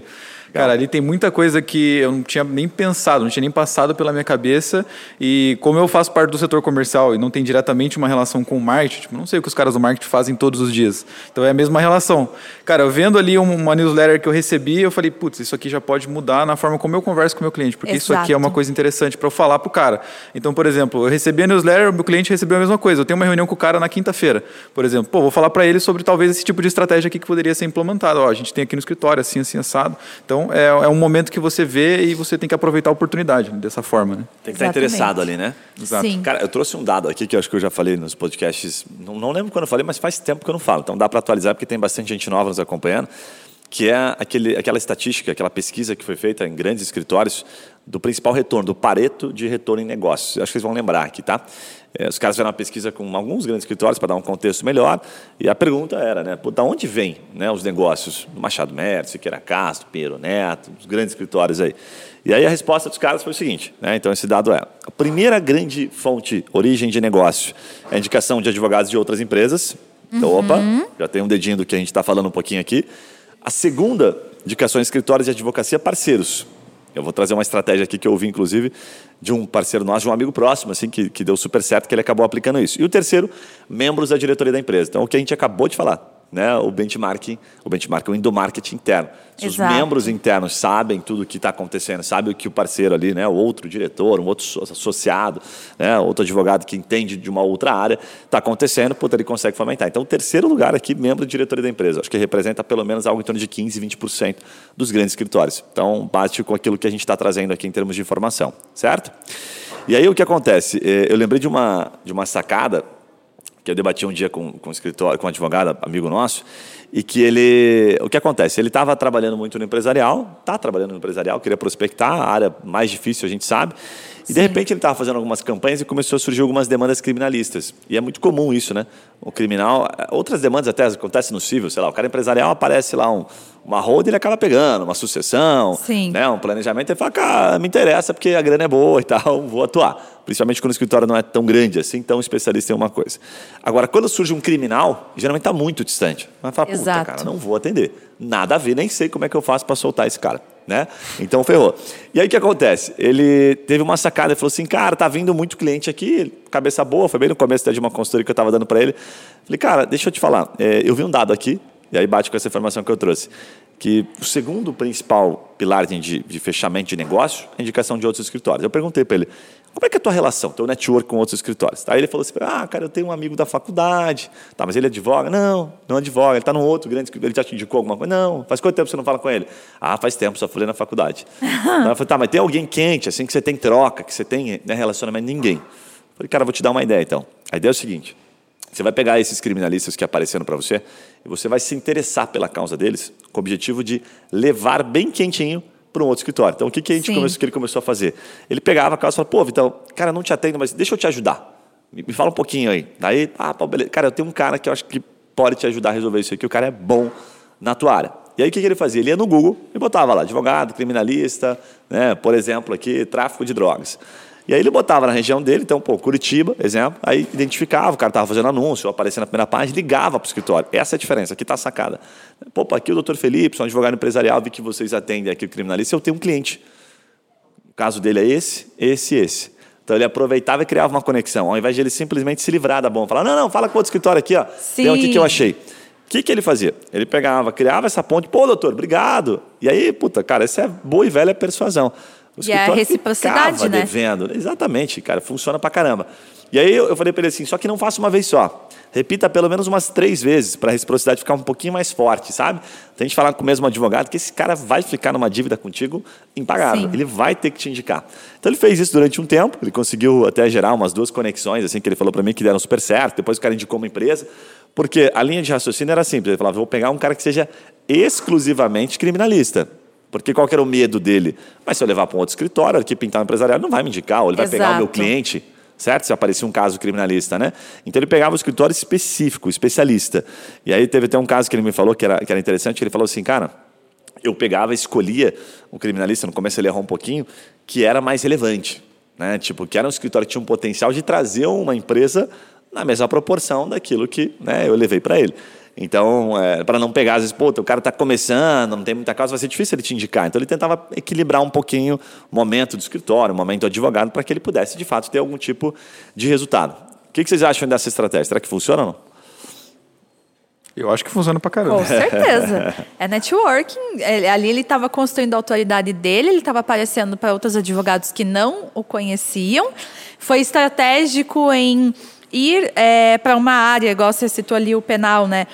Cara, ali tem muita coisa que eu não tinha nem pensado, não tinha nem passado pela minha cabeça. E como eu faço parte do setor comercial e não tem diretamente uma relação com o marketing, tipo, não sei o que os caras do marketing fazem todos os dias. Então é a mesma relação. Cara, eu vendo ali um- uma newsletter que eu recebi, eu falei, putz, isso aqui já pode mudar na forma como eu converso com o meu cliente, porque isso aqui é uma Exato. coisa interessante para eu falar pro cara. Então, por exemplo, eu recebi a newsletter, o meu cliente recebeu a mesma coisa. Eu tenho uma reunião com o cara na quinta-feira, por exemplo. Pô, vou falar para ele sobre talvez esse tipo de estratégia aqui que poderia ser implementada. Ó, a gente tem aqui no escritório, assim, assim, assado. Então, é, é um momento que você vê e você tem que aproveitar a oportunidade dessa forma, né? Tem que estar Exatamente. interessado ali, né? Exato. Sim. Cara, eu trouxe um dado aqui que eu acho que eu já falei nos podcasts, não, não lembro quando eu falei, mas faz tempo que eu não falo. Então dá para atualizar porque tem bastante gente nova nos acompanhando, que é aquele, aquela estatística, aquela pesquisa que foi feita em grandes escritórios do principal retorno, do pareto de retorno em negócios. Eu Acho que vocês vão lembrar aqui, tá? É, os caras fizeram uma pesquisa com alguns grandes escritórios para dar um contexto melhor e a pergunta era, né, da onde vem né, os negócios do Machado Médici, Siqueira Castro, Pinheiro Neto, os grandes escritórios aí. E aí a resposta dos caras foi o seguinte, né, então esse dado é, a primeira grande fonte, origem de negócio, é a indicação de advogados de outras empresas. Então, opa, já tem um dedinho do que a gente está falando um pouquinho aqui. A segunda, indicações de escritórios de advocacia parceiros. Eu vou trazer uma estratégia aqui que eu ouvi, inclusive, de um parceiro nosso, de um amigo próximo, assim, que, que deu super certo, que ele acabou aplicando isso. E o terceiro, membros da diretoria da empresa. Então, o que a gente acabou de falar, né? O benchmarking, o benchmarking, o endomarketing interno. Se Exato. os membros internos sabem tudo o que está acontecendo, sabem o que o parceiro ali, né? O outro diretor, um outro so- associado, né? Outro advogado que entende de uma outra área, está acontecendo, puta, ele consegue fomentar. Então, o terceiro lugar aqui, membro de diretoria da empresa. Acho que representa pelo menos algo em torno de 15, 20% dos grandes escritórios. Então, bate com aquilo que a gente está trazendo aqui em termos de informação, certo? E aí, o que acontece? Eh, Eu lembrei de uma, de uma sacada que eu debati um dia com, com um com um advogado, amigo nosso, e que ele. O que acontece? Ele estava trabalhando muito no empresarial, está trabalhando no empresarial, queria prospectar, a área mais difícil a gente sabe. E de repente ele estava fazendo algumas campanhas e começou a surgir algumas demandas criminalistas. E é muito comum isso, né? O criminal. Outras demandas até acontecem no civil, sei lá, o cara empresarial aparece lá um, uma roda e ele acaba pegando, uma sucessão, Sim. né? um planejamento, ele fala, cara, me interessa porque a grana é boa e tal, vou atuar. Principalmente quando o escritório não é tão grande assim, tão especialista em uma coisa. Agora, quando surge um criminal, geralmente está muito distante. Vai falar, puta, cara, não vou atender. Nada a ver, nem sei como é que eu faço para soltar esse cara. Né? Então ferrou. E aí o que acontece? Ele teve uma sacada, ele falou assim: cara, tá vindo muito cliente aqui, cabeça boa, foi bem no começo de uma consultoria que eu estava dando para ele. Falei, cara, deixa eu te falar, é, eu vi um dado aqui, e aí bate com essa informação que eu trouxe, que o segundo principal pilar de, de fechamento de negócio é indicação de outros escritórios. Eu perguntei para ele, como é que é a tua relação, teu network com outros escritórios? Aí ele falou assim, ah, cara, eu tenho um amigo da faculdade, tá, mas ele advoga? Não, não advoga, ele está num outro grande escritório, ele já te indicou alguma coisa? Não, faz quanto tempo você não fala com ele? Ah, faz tempo, só falei na faculdade. Aí eu falei, tá, mas tem alguém quente, assim, que você tem troca, que você tem né, relacionamento? Ninguém. Eu falei, cara, vou te dar uma ideia então. A ideia é o seguinte, você vai pegar esses criminalistas que apareceram para você e você vai se interessar pela causa deles com o objetivo de levar bem quentinho para um outro escritório. Então, o que, que, a gente Sim. começou, que ele começou a fazer? Ele pegava a causa e falava, pô, Vitão, cara, não te atendo, mas deixa eu te ajudar. Me, me fala um pouquinho aí. Daí, ah, pô, beleza. Cara, eu tenho um cara que eu acho que pode te ajudar a resolver isso aqui, o cara é bom na tua área. E aí, o que, que ele fazia? Ele ia no Google e botava lá, advogado, criminalista, né, por exemplo, aqui, tráfico de drogas. E aí ele botava na região dele, então, pô, Curitiba, exemplo, aí identificava, o cara estava fazendo anúncio, aparecia na primeira página, ligava para o escritório. Essa é a diferença, aqui está a sacada. Pô, aqui o doutor Felipe, sou um advogado empresarial, vi que vocês atendem aqui o criminalista, eu tenho um cliente. O caso dele é esse, esse e esse. Então ele aproveitava e criava uma conexão, ao invés de ele simplesmente se livrar da bomba, falar, não, não, fala com outro escritório aqui, ó, tem um aqui Sim. que eu achei. O que, que ele fazia? Ele pegava, criava essa ponte, pô, doutor, obrigado. E aí, puta, cara, essa é boa e velha persuasão. O E é a reciprocidade, né? devendo. Exatamente, cara, funciona pra caramba. E aí eu falei pra ele assim, só que não faça uma vez só. repita pelo menos umas três vezes para a reciprocidade ficar um pouquinho mais forte, sabe? Tem gente falar com o mesmo advogado que esse cara vai ficar numa dívida contigo impagável. Sim. Ele vai ter que te indicar. Então ele fez isso durante um tempo, ele conseguiu até gerar umas duas conexões, assim, que ele falou para mim que deram super certo. Depois o cara indicou uma empresa, porque a linha de raciocínio era simples. Ele falava: vou pegar um cara que seja exclusivamente criminalista. Porque qual era o medo dele? Mas se eu levar para um outro escritório, aqui pintar um empresarial, não vai me indicar, ou ele vai Exato. pegar o meu cliente certo? Se aparecia um caso criminalista, né? Então ele pegava o escritório específico, especialista. E aí teve até um caso que ele me falou que era, que era interessante, que ele falou assim, cara, eu pegava, escolhia um criminalista, no começo ele errou um pouquinho, que era mais relevante, né? Tipo, que era um escritório que tinha um potencial de trazer uma empresa na mesma proporção daquilo que né, eu levei para ele. Então, é, para não pegar, às vezes, pô, o cara está começando, não tem muita causa, vai ser difícil ele te indicar. Então, ele tentava equilibrar um pouquinho o momento do escritório, o momento do advogado, para que ele pudesse, de fato, ter algum tipo de resultado. O que, que vocês acham dessa estratégia? Será que funciona ou não? Eu acho que funciona pra caramba. Com certeza. é networking. Ali ele estava construindo a autoridade dele, ele estava aparecendo para outros advogados que não o conheciam. Foi estratégico em ir é, para uma área, igual você citou ali o penal, né?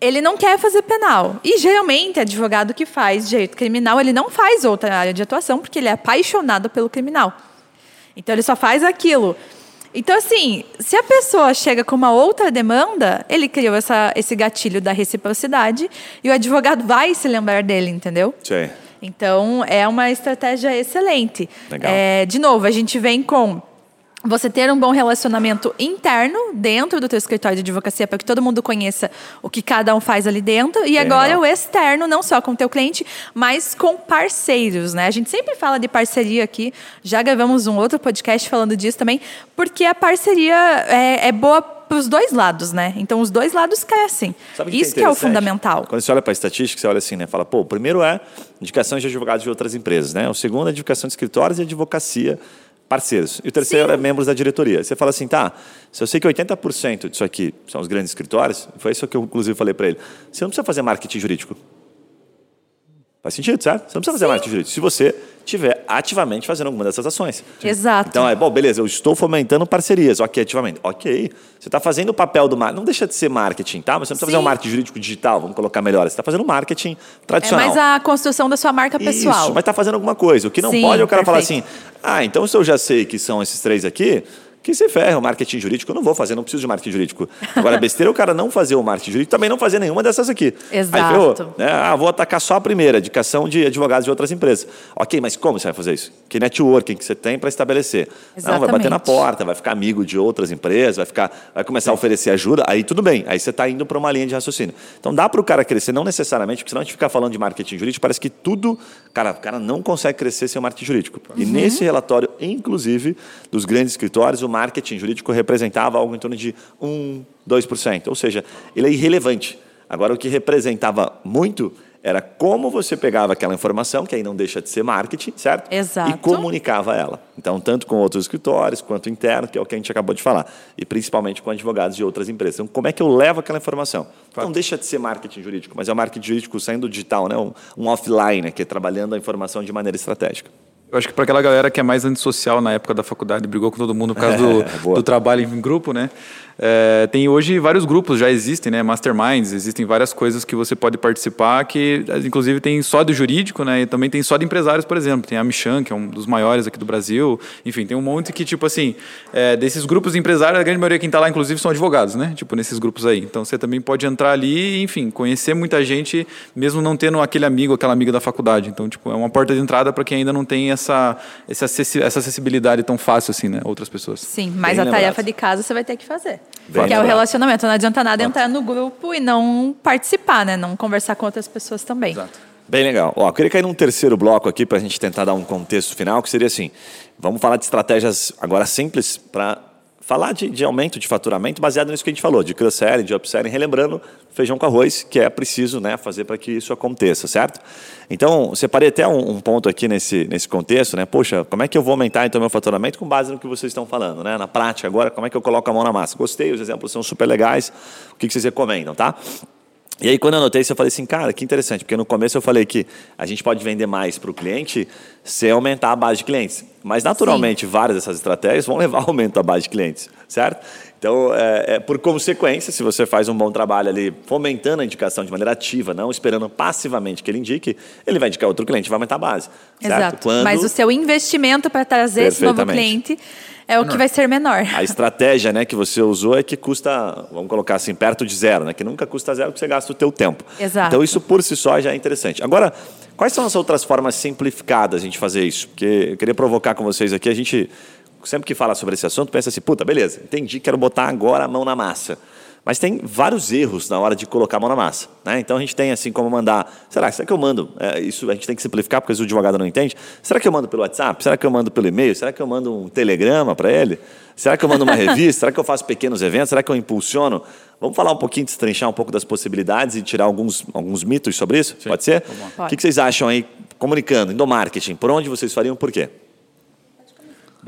Ele não quer fazer penal. E geralmente, advogado que faz direito criminal, ele não faz outra área de atuação porque ele é apaixonado pelo criminal. Então ele só faz aquilo. Então, assim, se a pessoa chega com uma outra demanda, ele criou essa, esse gatilho da reciprocidade e o advogado vai se lembrar dele, entendeu? Sim. Então, é uma estratégia excelente. Legal. É, de novo, a gente vem com você ter um bom relacionamento interno dentro do teu escritório de advocacia para que todo mundo conheça o que cada um faz ali dentro e agora legal. o externo não só com o teu cliente mas com parceiros né a gente sempre fala de parceria aqui já gravamos um outro podcast falando disso também porque a parceria é, é boa para os dois lados, né? Então os dois lados crescem. Sabe Isso que é, que é o fundamental. Quando você olha para a estatística, você olha assim, né? Fala, pô, o primeiro é indicações de advogados de outras empresas, né? O segundo é indicação de escritórios e advocacia parceiros. E o terceiro Sim. é membros da diretoria. Você fala assim, tá, se eu sei que 80% disso aqui são os grandes escritórios, foi isso que eu inclusive falei para ele, você não precisa fazer marketing jurídico. Faz sentido, certo? Você não precisa fazer Sim. marketing jurídico. Se você estiver ativamente fazendo alguma dessas ações. Exato. Então, é, bom, beleza, eu estou fomentando parcerias. Ok, ativamente. Ok. Você está fazendo o papel do marketing. Não deixa de ser marketing, tá? Mas você não precisa Sim. fazer um marketing jurídico digital, vamos colocar melhor. Você está fazendo marketing tradicional. É mais a construção da sua marca pessoal. Isso, mas está fazendo alguma coisa. O que não Sim, pode é o cara perfeito. falar assim, ah, então se eu já sei que são esses três aqui, que se ferra, o marketing jurídico eu não vou fazer, não preciso de marketing jurídico. Agora, besteira é o cara não fazer o marketing jurídico, também não fazer nenhuma dessas aqui. Exato. Aí ferrou. Né? Ah, vou atacar só a primeira, indicação de advogados de outras empresas. Ok, mas como você vai fazer isso? Que networking que você tem para estabelecer? Exatamente. Não, vai bater na porta, vai ficar amigo de outras empresas, vai, ficar, vai começar a oferecer ajuda, aí tudo bem, aí você está indo para uma linha de raciocínio. Então dá para o cara crescer, não necessariamente, porque senão a gente fica falando de marketing jurídico, parece que tudo, cara, o cara não consegue crescer sem o marketing jurídico. Uhum. E nesse relatório, inclusive, dos grandes escritórios, o marketing jurídico representava algo em torno de 1, 2%. Ou seja, ele é irrelevante. Agora, o que representava muito era como você pegava aquela informação, que aí não deixa de ser marketing, certo? Exato. E comunicava ela. Então, tanto com outros escritórios, quanto interno, que é o que a gente acabou de falar. E principalmente com advogados de outras empresas. Então, como é que eu levo aquela informação? Claro. Não deixa de ser marketing jurídico, mas é o marketing jurídico saindo digital, né? um, um offline, né? que é trabalhando a informação de maneira estratégica. Eu acho que para aquela galera que é mais antissocial na época da faculdade, brigou com todo mundo por causa do, do trabalho em grupo, né? É, tem hoje vários grupos, já existem, né? Masterminds, existem várias coisas que você pode participar, que inclusive tem só do jurídico, né? E também tem só de empresários, por exemplo. Tem a Michan, que é um dos maiores aqui do Brasil. Enfim, tem um monte que, tipo assim, é, desses grupos de empresários, a grande maioria quem está lá, inclusive, são advogados, né? Tipo, nesses grupos aí. Então você também pode entrar ali e, enfim, conhecer muita gente, mesmo não tendo aquele amigo, aquela amiga da faculdade. Então, tipo, é uma porta de entrada para quem ainda não tem essa, essa acessibilidade tão fácil assim, né? Outras pessoas. Sim, mas Bem a lembrado. tarefa de casa você vai ter que fazer. Bem que é o relacionamento. Não adianta nada entrar no grupo e não participar, né? Não conversar com outras pessoas também. Exato. Bem legal. Ó, eu queria cair num terceiro bloco aqui para a gente tentar dar um contexto final, que seria assim: vamos falar de estratégias agora simples para falar de, de, aumento de faturamento baseado nisso que a gente falou, de cross-selling, de upselling, relembrando feijão com arroz, que é preciso né, fazer para que isso aconteça, certo? Então, separei até um, um, ponto aqui nesse, nesse contexto, né? Poxa, como é que eu vou aumentar então meu faturamento com base no que vocês estão falando, né? Na prática agora, como é que eu coloco a mão na massa? Gostei, os exemplos são super legais. O que, que vocês recomendam, tá? E aí, quando eu anotei isso, eu falei assim, cara, que interessante, porque no começo eu falei que a gente pode vender mais para o cliente se aumentar a base de clientes. Mas, naturalmente, Sim. várias dessas estratégias vão levar ao aumento da base de clientes, certo? Então, é, é, por consequência, se você faz um bom trabalho ali, fomentando a indicação de maneira ativa, não esperando passivamente que ele indique, ele vai indicar outro cliente, vai aumentar a base. Certo? Exato. Quando... Mas o seu investimento para trazer esse novo cliente é o que vai ser menor. A estratégia né, que você usou é que custa, vamos colocar assim, perto de zero, né? que nunca custa zero porque você gasta o teu tempo. Exato. Então isso por si só já é interessante. Agora, quais são as outras formas simplificadas de a gente fazer isso? Porque eu queria provocar com vocês aqui, a gente sempre que fala sobre esse assunto pensa assim, puta, beleza, entendi, quero botar agora a mão na massa. Mas tem vários erros na hora de colocar a mão na massa. Né? Então a gente tem assim como mandar. Será, será que eu mando? É, isso a gente tem que simplificar porque o advogado não entende. Será que eu mando pelo WhatsApp? Será que eu mando pelo e-mail? Será que eu mando um telegrama para ele? Será que eu mando uma revista? será que eu faço pequenos eventos? Será que eu impulsiono? Vamos falar um pouquinho, destrinchar um pouco das possibilidades e tirar alguns, alguns mitos sobre isso? Sim. Pode ser? O que, que vocês acham aí, comunicando, indo marketing? Por onde vocês fariam por quê?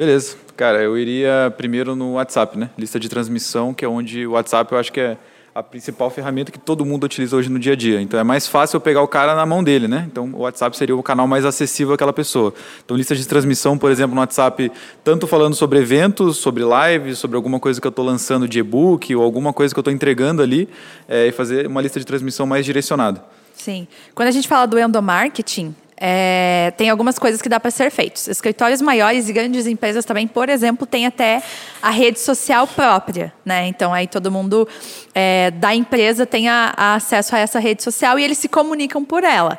Beleza. Cara, eu iria primeiro no WhatsApp, né? Lista de transmissão, que é onde o WhatsApp eu acho que é a principal ferramenta que todo mundo utiliza hoje no dia a dia. Então é mais fácil eu pegar o cara na mão dele, né? Então o WhatsApp seria o canal mais acessível àquela pessoa. Então lista de transmissão, por exemplo, no WhatsApp, tanto falando sobre eventos, sobre lives, sobre alguma coisa que eu estou lançando de e-book ou alguma coisa que eu estou entregando ali, é, e fazer uma lista de transmissão mais direcionada. Sim. Quando a gente fala do endomarketing, é, tem algumas coisas que dá para ser feitos. Escritórios maiores e grandes empresas também, por exemplo, têm até a rede social própria, né? Então aí todo mundo é, da empresa tem a, a acesso a essa rede social e eles se comunicam por ela.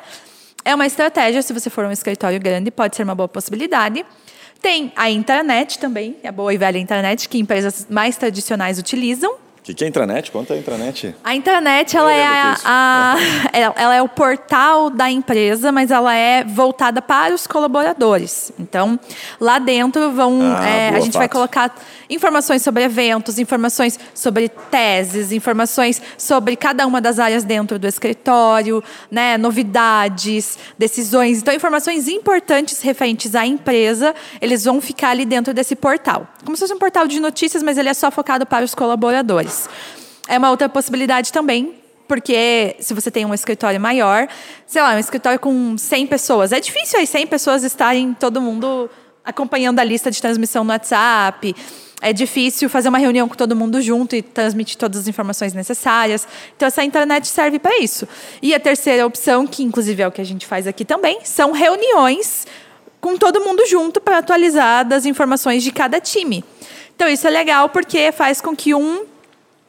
É uma estratégia, se você for um escritório grande, pode ser uma boa possibilidade. Tem a internet também, a boa e velha internet, que empresas mais tradicionais utilizam. O que, que é a intranet? Conta a intranet. A intranet ela é, a, a, ela é o portal da empresa, mas ela é voltada para os colaboradores. Então, lá dentro vão. Ah, é, a gente fato. vai colocar informações sobre eventos, informações sobre teses, informações sobre cada uma das áreas dentro do escritório, né, novidades, decisões. Então, informações importantes referentes à empresa, eles vão ficar ali dentro desse portal. Como se fosse um portal de notícias, mas ele é só focado para os colaboradores. É uma outra possibilidade também, porque se você tem um escritório maior, sei lá, um escritório com 100 pessoas, é difícil aí 100 pessoas estarem todo mundo acompanhando a lista de transmissão no WhatsApp. É difícil fazer uma reunião com todo mundo junto e transmitir todas as informações necessárias. Então, essa internet serve para isso. E a terceira opção, que inclusive é o que a gente faz aqui também, são reuniões com todo mundo junto para atualizar das informações de cada time. Então, isso é legal porque faz com que um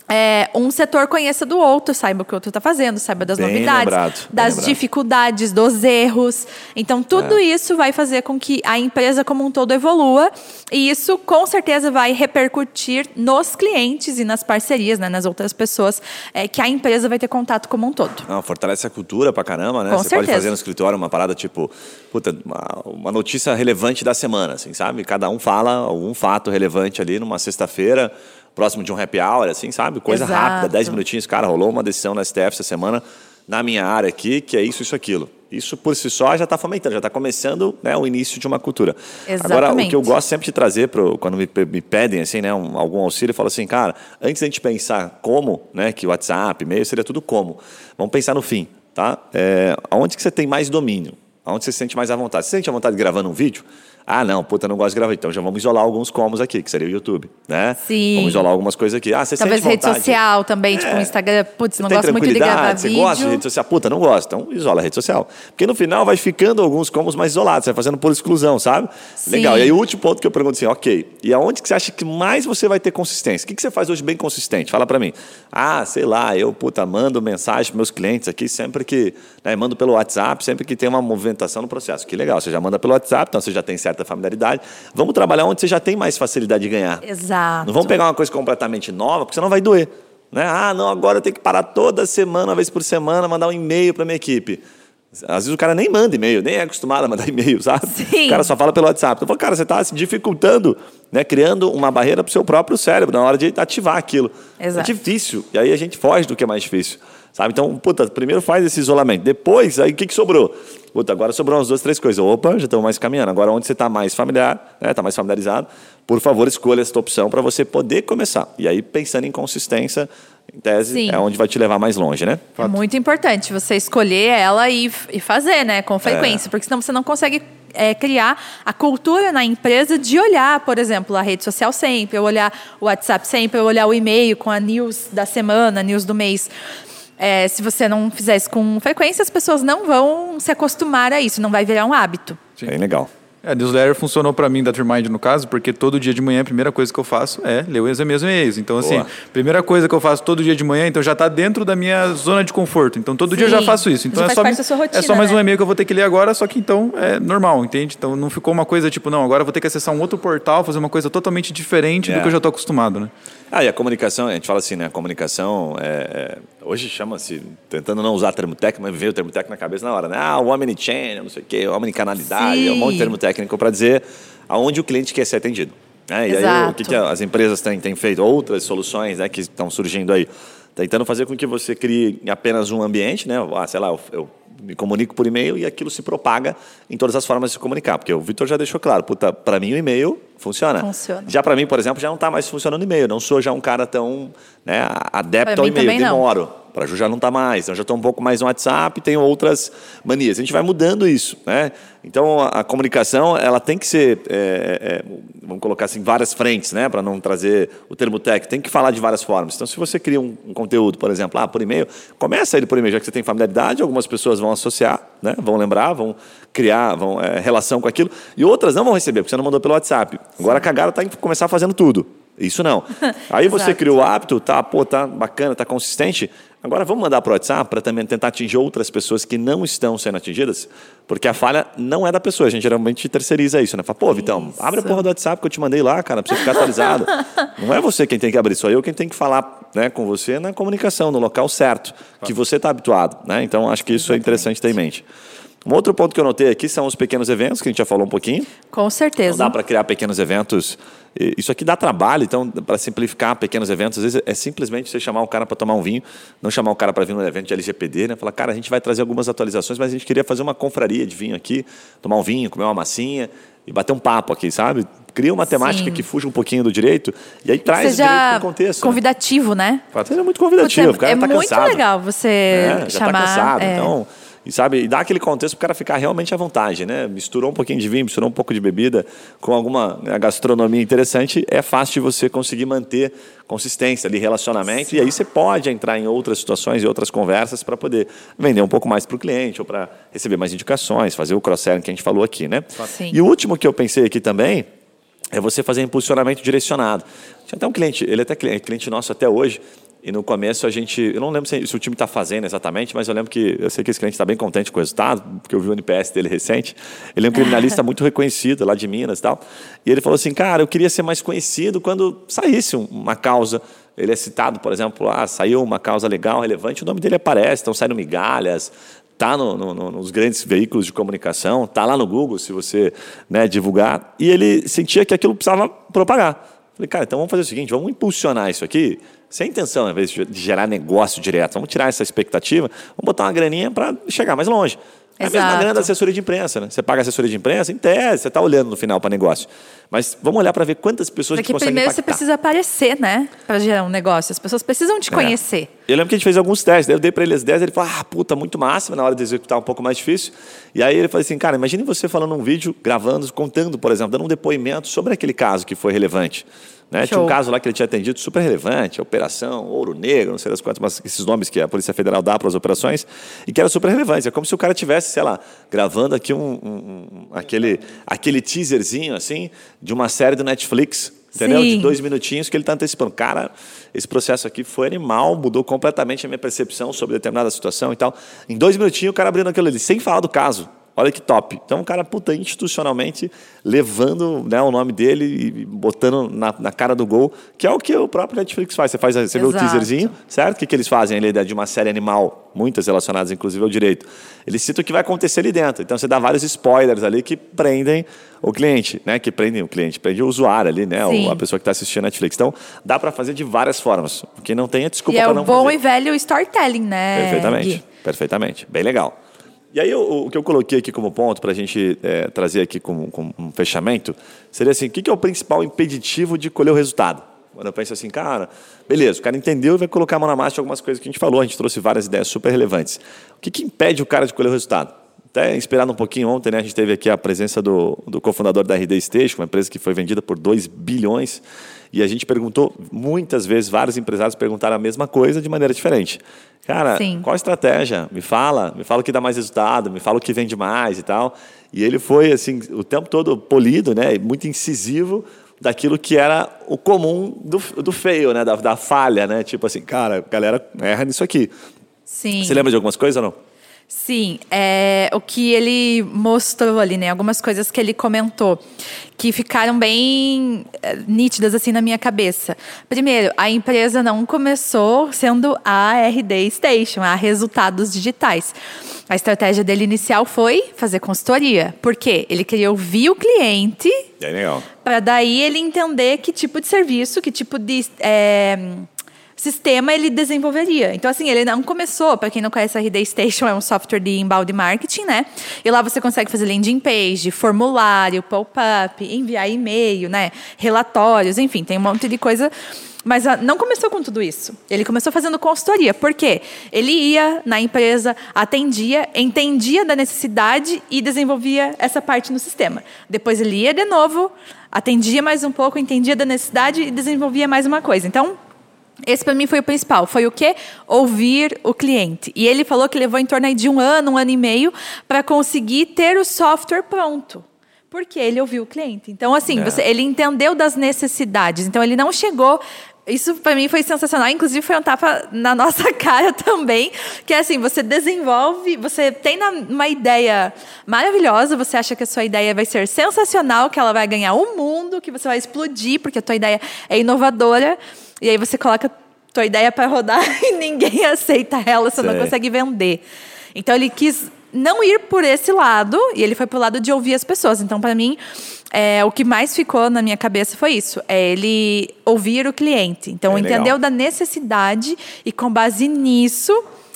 é, um setor conheça do outro, saiba o que o outro está fazendo, saiba das bem novidades, lembrado, das dificuldades, dos erros. Então, tudo é. isso vai fazer com que a empresa como um todo evolua e isso, com certeza, vai repercutir nos clientes e nas parcerias, né, nas outras pessoas é, que a empresa vai ter contato como um todo. Não, fortalece a cultura pra caramba, né? Com Você certeza. pode fazer no escritório uma parada tipo, puta, uma, uma notícia relevante da semana, assim, sabe? Cada um fala algum fato relevante ali numa sexta-feira próximo de um happy hour, assim, sabe? Coisa Exato. rápida, 10 minutinhos. Cara, rolou uma decisão na STF essa semana, na minha área aqui, que é isso, isso, aquilo. Isso por si só já está fomentando, já está começando né, o início de uma cultura. Exatamente. Agora, o que eu gosto sempre de trazer, pro, quando me, me pedem assim, né, um, algum auxílio, eu falo assim, cara, antes da gente pensar como, né, que WhatsApp, e-mail, seria tudo como. Vamos pensar no fim, tá? É, aonde que você tem mais domínio? Aonde você se sente mais à vontade? Você sente à vontade gravando um vídeo? Ah, não, puta, não gosto de gravar. Então já vamos isolar alguns comos aqui, que seria o YouTube, né? Sim. Vamos isolar algumas coisas aqui. Ah, você Talvez sente rede social também, tipo, é. tipo o Instagram. Putz, não gosto muito de gravar você vídeo. Você gosta de rede social? Puta, não gosto. Então isola a rede social. Porque no final vai ficando alguns comos mais isolados, você vai fazendo por exclusão, sabe? Sim. Legal. E aí o último ponto que eu pergunto assim, ok, e aonde que você acha que mais você vai ter consistência? O que, que você faz hoje bem consistente? Fala para mim. Ah, sei lá, eu, puta, mando mensagem para meus clientes aqui sempre que, né, mando pelo WhatsApp, sempre que tem uma movimentação no processo. Que legal, você já manda pelo WhatsApp, então você já tem certa familiaridade Vamos trabalhar onde você já tem mais facilidade de ganhar. Exato. Não vamos pegar uma coisa completamente nova, porque senão vai doer. Né? Ah, não, agora eu tenho que parar toda semana, uma vez por semana, mandar um e-mail para minha equipe. Às vezes o cara nem manda e-mail, nem é acostumado a mandar e-mail, sabe? Sim. O cara só fala pelo WhatsApp. Então, cara, você está se dificultando, né? criando uma barreira para o seu próprio cérebro na hora de ativar aquilo. Exato. É difícil. E aí a gente foge do que é mais difícil. Sabe? Então, puta, primeiro faz esse isolamento. Depois, aí o que, que sobrou? Puta, agora sobrou umas duas, três coisas. Opa, já estamos mais caminhando. Agora, onde você está mais familiar, está né, tá mais familiarizado, por favor, escolha esta opção para você poder começar. E aí, pensando em consistência, em tese, Sim. é onde vai te levar mais longe, né? É muito importante você escolher ela e, e fazer, né? Com frequência. Porque senão você não consegue é, criar a cultura na empresa de olhar, por exemplo, a rede social sempre, olhar o WhatsApp sempre, olhar o e-mail com a news da semana, news do mês. É, se você não fizer isso com frequência, as pessoas não vão se acostumar a isso, não vai virar um hábito. Bem legal. É, a newsletter funcionou para mim da Trimind no caso, porque todo dia de manhã a primeira coisa que eu faço é ler os meus e-mails. Então, assim, Boa. primeira coisa que eu faço todo dia de manhã, então já está dentro da minha zona de conforto. Então, todo dia eu já Sim. faço isso. Então, Já é faz só, parte da sua rotina, é só mais né? um e-mail que eu vou ter que ler agora, só que então é normal, entende? Então, não ficou uma coisa tipo, não, agora eu vou ter que acessar um outro portal, fazer uma coisa totalmente diferente É. do que eu já estou acostumado, né? Ah, e a comunicação, a gente fala assim, né? A comunicação, é, é, hoje chama-se, tentando não usar termo técnico, mas veio o termo técnico na cabeça na hora, né? Ah, o omnichannel, não sei o quê, o omnicanalidade, é um monte de Sim. termo técnico para dizer aonde o cliente quer ser atendido. né? E aí, o Exato. que, que as empresas têm, têm feito? Outras soluções né, que estão surgindo aí. Tentando fazer com que você crie apenas um ambiente, né? Ah, sei lá, eu, eu me comunico por e-mail e aquilo se propaga em todas as formas de se comunicar. Porque o Vitor já deixou claro, puta, para mim o e-mail funciona. Funciona. Já para mim, por exemplo, já não está mais funcionando o e-mail. Não sou já um cara tão né, adepto ao e-mail. também não. Para Ju já não está mais. Então já estou um pouco mais no WhatsApp, tenho outras manias. A gente vai mudando isso. Né? Então a, a comunicação ela tem que ser, é, é, vamos colocar assim, várias frentes, né? para não trazer o termo técnico. Tem que falar de várias formas. Então se você cria um, um conteúdo, por exemplo, ah, por e-mail, começa ele por e-mail, já que você tem familiaridade, algumas pessoas vão associar, né? vão lembrar, vão criar vão, é, relação com aquilo, e outras não vão receber, porque você não mandou pelo WhatsApp. Agora a cagada está em começar fazendo tudo. Isso não. Aí você criou o hábito, tá, pô, tá bacana, tá consistente. Agora vamos mandar para o WhatsApp para também tentar atingir outras pessoas que não estão sendo atingidas, porque a falha não é da pessoa. A gente geralmente terceiriza isso, né? Fala, pô, Vitão, Isso. abre a porra do WhatsApp que eu te mandei lá, cara, para você ficar atualizado. não é você quem tem que abrir, sou eu quem tem que falar né, com você na comunicação, no local certo, que você está habituado. Né? Então acho que isso é interessante ter em mente. Um outro ponto que eu notei aqui são os pequenos eventos, que a gente já falou um pouquinho. Com Não certeza. dá para criar pequenos eventos. Isso aqui dá trabalho, então, para simplificar pequenos eventos, às vezes é simplesmente você chamar o cara para tomar um vinho, não chamar o cara para vir num evento de LGPD, né? Falar, cara, a gente vai trazer algumas atualizações, mas a gente queria fazer uma confraria de vinho aqui, tomar um vinho, comer uma massinha e bater um papo aqui, sabe? Cria uma temática Sim. que fuja um pouquinho do direito e aí traz o direito Seja para o contexto. né? convidativo, né? Seja muito convidativo, Putz, o cara é tá muito cansado. legal você É, já está chamar. cansado. é. Então, e sabe, e dá aquele contexto para o cara ficar realmente à vontade, né? Misturou um pouquinho de vinho, misturou um pouco de bebida com alguma né, gastronomia interessante, é fácil de você conseguir manter consistência ali, relacionamento, e aí você pode entrar em outras situações e outras conversas para poder vender um pouco mais para o cliente ou para receber mais indicações, fazer o cross-selling que a gente falou aqui, né? Sim. E o último que eu pensei aqui também é você fazer impulsionamento direcionado. Tinha até um cliente, ele é até cliente, cliente nosso até hoje, e no começo a gente, eu não lembro se, se o time está fazendo exatamente, mas eu lembro que, eu sei que esse cliente está bem contente com o resultado, porque eu vi o NPS dele recente. Ele é um criminalista muito reconhecido lá de Minas e tal. E ele falou assim, cara, eu queria ser mais conhecido quando saísse um- uma causa. Ele é citado, por exemplo, ah, saiu uma causa legal, relevante, o nome dele aparece, estão saindo migalhas, tá no, no- no- nos grandes veículos de comunicação, tá lá no Google se você né, divulgar. E ele sentia que aquilo precisava propagar. Falei, cara, então vamos fazer o seguinte, vamos impulsionar isso aqui, sem intenção, ao invés de gerar negócio direto. Vamos tirar essa expectativa, vamos botar uma graninha para chegar mais longe. É a mesma grana da assessoria de imprensa, né? Você paga a assessoria de imprensa, em tese, você está olhando no final para negócio. Mas vamos olhar para ver quantas pessoas Porque que conseguem primeiro você impactar. precisa aparecer, né? Pra gerar um negócio. As pessoas precisam te É. conhecer. Eu lembro que a gente fez alguns testes, daí eu dei para ele as 10, ele falou, ah, puta, muito mas na hora de executar um pouco mais difícil. E aí ele falou assim, cara, imagine você falando um vídeo, gravando, contando, por exemplo, dando um depoimento sobre aquele caso que foi relevante. Né? Tinha um caso lá que ele tinha atendido super relevante, Operação Ouro Negro, não sei das quantas, mas esses nomes que a Polícia Federal dá para as operações, e que era super relevante. É como se o cara tivesse, sei lá, gravando aqui um, um- aquele, aquele teaserzinho assim de uma série do Netflix. Entendeu? De Sim. dois minutinhos que ele está antecipando. Cara, esse processo aqui foi animal, mudou completamente a minha percepção sobre determinada situação e tal. Em dois minutinhos, o cara abrindo aquilo ali, sem falar do caso. Olha que top. Então, o cara, puta, institucionalmente, levando né, o nome dele e botando na, na cara do gol, que é o que o próprio Netflix faz. Você, faz, você vê o teaserzinho, certo? O que, que eles fazem ali de uma série animal, muitas relacionadas, inclusive, ao direito. Eles citam o que vai acontecer ali dentro. Então, você dá vários spoilers ali que prendem o cliente, né? Que prendem o cliente, prende o usuário ali, né? Sim. O- a pessoa que está assistindo a Netflix. Então, dá para fazer de várias formas. O que não tem é desculpa e é para o não bom fazer. e velho storytelling, né? Perfeitamente, Gui? perfeitamente. Bem legal. E aí, o, o que eu coloquei aqui como ponto para a gente é, trazer aqui como, como, um fechamento seria assim: o que, que é o principal impeditivo de colher o resultado? Quando eu penso assim, cara, beleza, o cara entendeu e vai colocar a mão na massa de algumas coisas que a gente falou, a gente trouxe várias ideias super relevantes. O que, que impede o cara de colher o resultado? Até inspirado um pouquinho ontem, né, a gente teve aqui a presença do, do cofundador da RD Station, uma empresa que foi vendida por 2 bilhões, e a gente perguntou muitas vezes, vários empresários perguntaram a mesma coisa de maneira diferente. Cara, Sim. qual a estratégia? Me fala, me fala o que dá mais resultado, me fala o que vende mais e tal. E ele foi assim o tempo todo polido, né, muito incisivo daquilo que era o comum do, do feio, né, da, da falha, né? Tipo assim, cara, a galera erra nisso aqui. Sim. Você lembra de algumas coisas ou não? Sim, é, o que ele mostrou ali, né? Algumas coisas que ele comentou que ficaram bem é, nítidas assim na minha cabeça. Primeiro, a empresa não começou sendo a RD Station, a resultados digitais. A estratégia dele inicial foi fazer consultoria. Por quê? Ele queria ouvir o cliente. É legal. Para daí ele entender que tipo de serviço, que tipo de. É, sistema ele desenvolveria. Então, assim, ele não começou, para quem não conhece, a RD Station é um software de inbound marketing, né? E lá você consegue fazer landing page, formulário, pop-up, enviar e-mail, né? Relatórios, enfim, tem um monte de coisa. Mas ah, não começou com tudo isso. Ele começou fazendo consultoria. Por quê? Ele ia na empresa, atendia, entendia da necessidade e desenvolvia essa parte no sistema. Depois ele ia de novo, atendia mais um pouco, entendia da necessidade e desenvolvia mais uma coisa. Então, esse para mim foi o principal. Foi o quê? Ouvir o cliente. E ele falou que levou em torno de um ano, um ano e meio, para conseguir ter o software pronto. Porque ele ouviu o cliente. Então, assim, é. você, ele entendeu das necessidades. Então, ele não chegou isso para mim foi sensacional, inclusive foi um tapa na nossa cara também, que é assim, você desenvolve, você tem uma ideia maravilhosa, você acha que a sua ideia vai ser sensacional, que ela vai ganhar o mundo, que você vai explodir, porque a tua ideia é inovadora, e aí você coloca tua ideia para rodar e ninguém aceita ela, você não consegue vender. Então ele quis não ir por esse lado e ele foi pro lado de ouvir as pessoas. Então para mim é, o que mais ficou na minha cabeça foi isso: é ele ouvir o cliente. Então é entendeu legal. da necessidade e com base nisso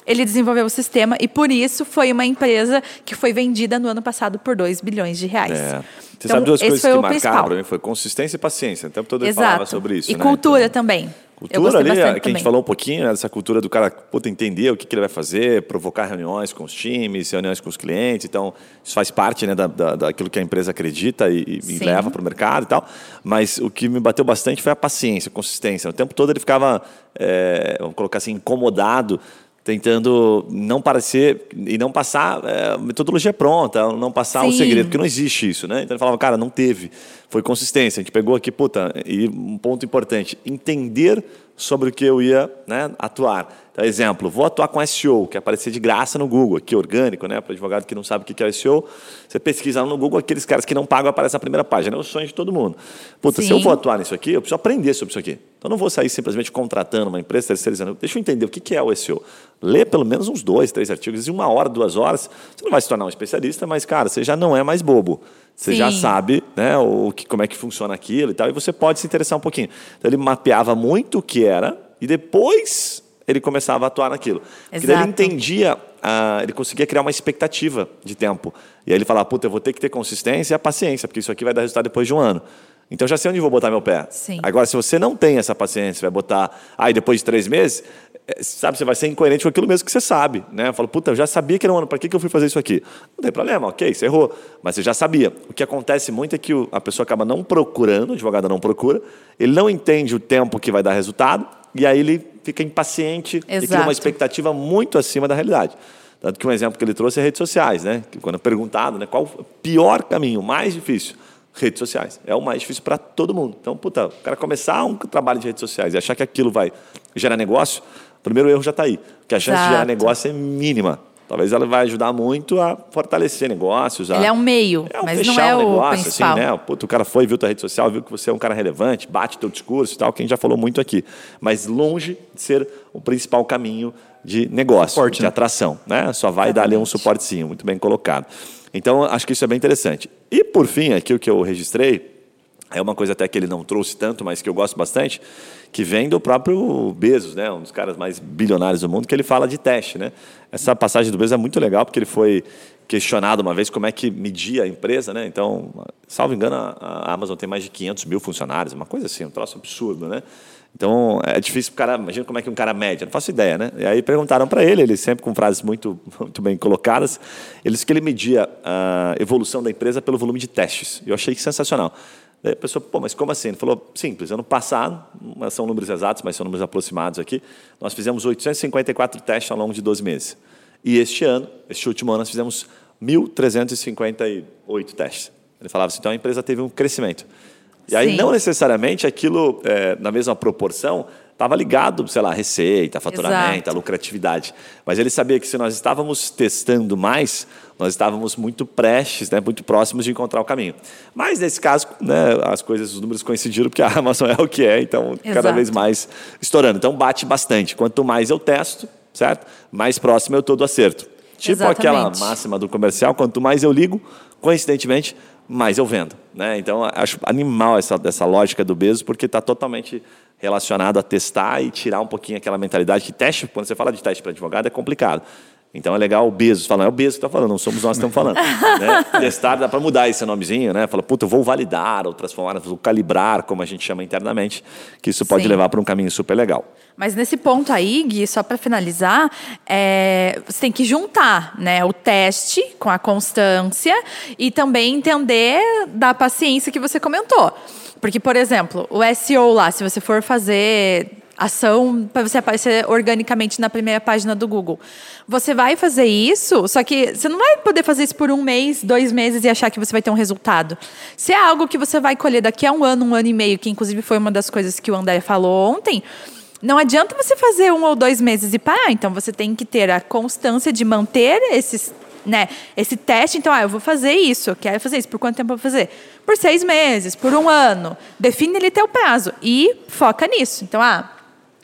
ele desenvolveu o sistema e por isso foi uma empresa que foi vendida no ano passado por 2 bilhões de reais. É. Você então, sabe duas coisas que marcaram para mim? Foi consistência e paciência. O tempo todo ele Exato. falava sobre isso. E né? cultura então, também. Cultura ali, que também. a gente falou um pouquinho, né, dessa cultura do cara puta, entender o que, que, ele vai fazer, provocar reuniões com os times, reuniões com os clientes. Então, isso faz parte né, da, da, daquilo que a empresa acredita e, e leva para o mercado e tal. Mas o que me bateu bastante foi a paciência, a consistência. O tempo todo ele ficava, é, vamos colocar assim, incomodado tentando não parecer e não passar é, metodologia pronta, não passar Sim. o segredo, porque não existe isso, né? Então ele falava, cara, não teve, foi consistência. A gente pegou aqui, puta, e um ponto importante, entender sobre o que eu ia né, atuar. Então, exemplo, vou atuar com SEO, que é aparecer de graça no Google, aqui orgânico, né? Para advogado que não sabe o que é SEO, você pesquisa no Google, aqueles caras que não pagam aparecem na primeira página. É o sonho de todo mundo. Puta, Sim. se eu vou atuar nisso aqui, eu preciso aprender sobre isso aqui. Então, não vou sair simplesmente contratando uma empresa terceirizando. Deixa eu entender o que é o SEO. Lê pelo menos uns dois, três artigos, em uma hora, duas horas. Você não vai se tornar um especialista, mas, cara, você já não é mais bobo. Você Sim. já sabe né, o que, como é que funciona aquilo e tal, e você pode se interessar um pouquinho. Então, ele mapeava muito o que era, e depois ele começava a atuar naquilo. Porque ele entendia, ah, ele conseguia criar uma expectativa de tempo. E aí ele falava, puta, eu vou ter que ter consistência e a paciência, porque isso aqui vai dar resultado depois de um ano. Então já sei onde vou botar meu pé. Sim. Agora, se você não tem essa paciência, vai botar, aí ah, depois de três meses, sabe, você vai ser incoerente com aquilo mesmo que você sabe. Né? Eu falo, puta, eu já sabia que era um ano, para que, que eu fui fazer isso aqui? Não tem problema, ok, você errou. Mas você já sabia. O que acontece muito é que a pessoa acaba não procurando, o advogado não procura, ele não entende o tempo que vai dar resultado, e aí ele fica impaciente Exato. e cria uma expectativa muito acima da realidade. Tanto que um exemplo que ele trouxe é redes sociais, né? Que quando perguntado, né, qual o pior caminho, mais difícil? Redes sociais. É o mais difícil para todo mundo. Então, puta, o cara começar um trabalho de redes sociais e achar que aquilo vai gerar negócio, o primeiro erro já está aí. Porque a chance Exato. de gerar negócio é mínima. Talvez ela vai ajudar muito a fortalecer negócios. A... Ele é um meio, é um mas não é um negócio, o assim, principal. Assim, né? Puta, o cara foi, viu tua rede social, viu que você é um cara relevante, bate teu discurso e tal, que a gente já falou muito aqui. Mas longe de ser o principal caminho de negócio, suporte, de né? atração. Né? Só vai Exatamente. dar ali um suportezinho, muito bem colocado. Então, acho que isso é bem interessante. E, por fim, aqui o que eu registrei É uma coisa até que ele não trouxe tanto, mas que eu gosto bastante, que vem do próprio Bezos, né? um dos caras mais bilionários do mundo, que ele fala de teste. Né? Essa passagem do Bezos é muito legal, porque ele foi questionado uma vez como é que media a empresa. Né? Então, salvo engano, a Amazon tem mais de 500 mil funcionários, uma coisa assim, um troço absurdo. Né? Então, é difícil para o cara, imagina como é que um cara média, não faço ideia, né? E aí perguntaram para ele, ele sempre com frases muito, muito bem colocadas, ele disse que ele media a evolução da empresa pelo volume de testes. Eu achei sensacional. Daí a pessoa, pô, mas como assim? Ele falou, simples, ano passado, são números exatos, mas são números aproximados aqui, nós fizemos 854 testes ao longo de 12 meses. E este ano, este último ano, nós fizemos 1.358 testes. Ele falava assim, então a empresa teve um crescimento. E aí, Sim. não necessariamente aquilo, é, na mesma proporção, estava ligado, sei lá, receita, faturamento, Exato. a lucratividade. Mas ele sabia que se nós estávamos testando mais, nós estávamos muito prestes, né, muito próximos de encontrar o caminho. Mas nesse caso, né, as coisas, os números coincidiram, porque a Amazon é o que é, então Exato. cada vez mais estourando. Então bate bastante. Quanto mais eu testo, certo? Mais próximo eu estou do acerto. Tipo Exatamente. aquela máxima do comercial, quanto mais eu ligo, coincidentemente, mais eu vendo. Né? Então, acho animal essa, essa lógica do Bezos, porque está totalmente relacionado a testar e tirar um pouquinho aquela mentalidade que teste, quando você fala de teste para advogado, é complicado. Então é legal o Bezos falando, é o Bezos que está falando, não somos nós que estamos falando. né? Testar dá para mudar esse nomezinho, né? Fala, puta, eu vou validar ou transformar, vou calibrar, como a gente chama internamente, que isso pode Sim. levar para um caminho super legal. Mas nesse ponto aí, Gui, só para finalizar, é, você tem que juntar né, o teste com a constância e também entender da paciência que você comentou. Porque, por exemplo, o SEO lá, se você for fazer ação para você aparecer organicamente na primeira página do Google. Você vai fazer isso, só que você não vai poder fazer isso por um mês, dois meses e achar que você vai ter um resultado. Se é algo que você vai colher daqui a um ano, um ano e meio, que inclusive foi uma das coisas que o André falou ontem, não adianta você fazer um ou dois meses e parar. Então você tem que ter a constância de manter esses né, esse teste, então, ah, eu vou fazer isso, eu quero fazer isso. Por quanto tempo eu vou fazer? Por seis meses, por um ano. Define ali teu prazo e foca nisso. Então, ah,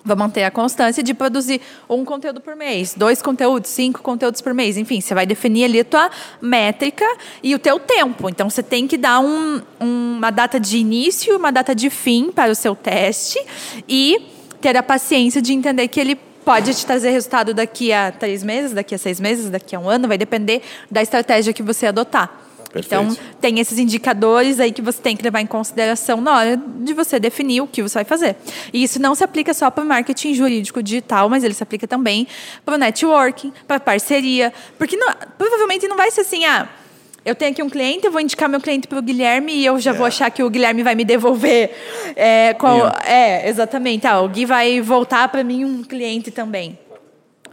Vou manter a constância de produzir um conteúdo por mês, dois conteúdos, cinco conteúdos por mês. Enfim, você vai definir ali a tua métrica e o teu tempo. Então, você tem que dar um, um, uma data de início, uma data de fim para o seu teste e ter a paciência de entender que ele pode te trazer resultado daqui a três meses, daqui a seis meses, daqui a um ano. Vai depender da estratégia que você adotar. Perfeito. Então, tem esses indicadores aí que você tem que levar em consideração na hora de você definir o que você vai fazer. E isso não se aplica só para o marketing jurídico digital, mas ele se aplica também para o networking, para parceria. Porque não, provavelmente não vai ser assim, ah, eu tenho aqui um cliente, eu vou indicar meu cliente para o Guilherme e eu já é. vou achar que o Guilherme vai me devolver. É, qual, é exatamente. Ah, o Gui vai voltar para mim um cliente também.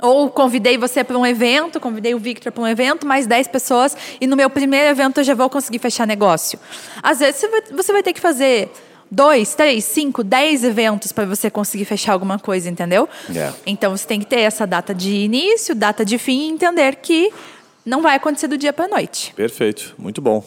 Ou convidei você para um evento, convidei o Victor para um evento, mais 10 pessoas, e no meu primeiro evento eu já vou conseguir fechar negócio. Às vezes você vai, você vai ter que fazer dois, três, cinco, dez eventos para você conseguir fechar alguma coisa, entendeu? Yeah. É. Então você tem que ter essa data de início, data de fim e entender que não vai acontecer do dia para a noite. Perfeito, muito bom.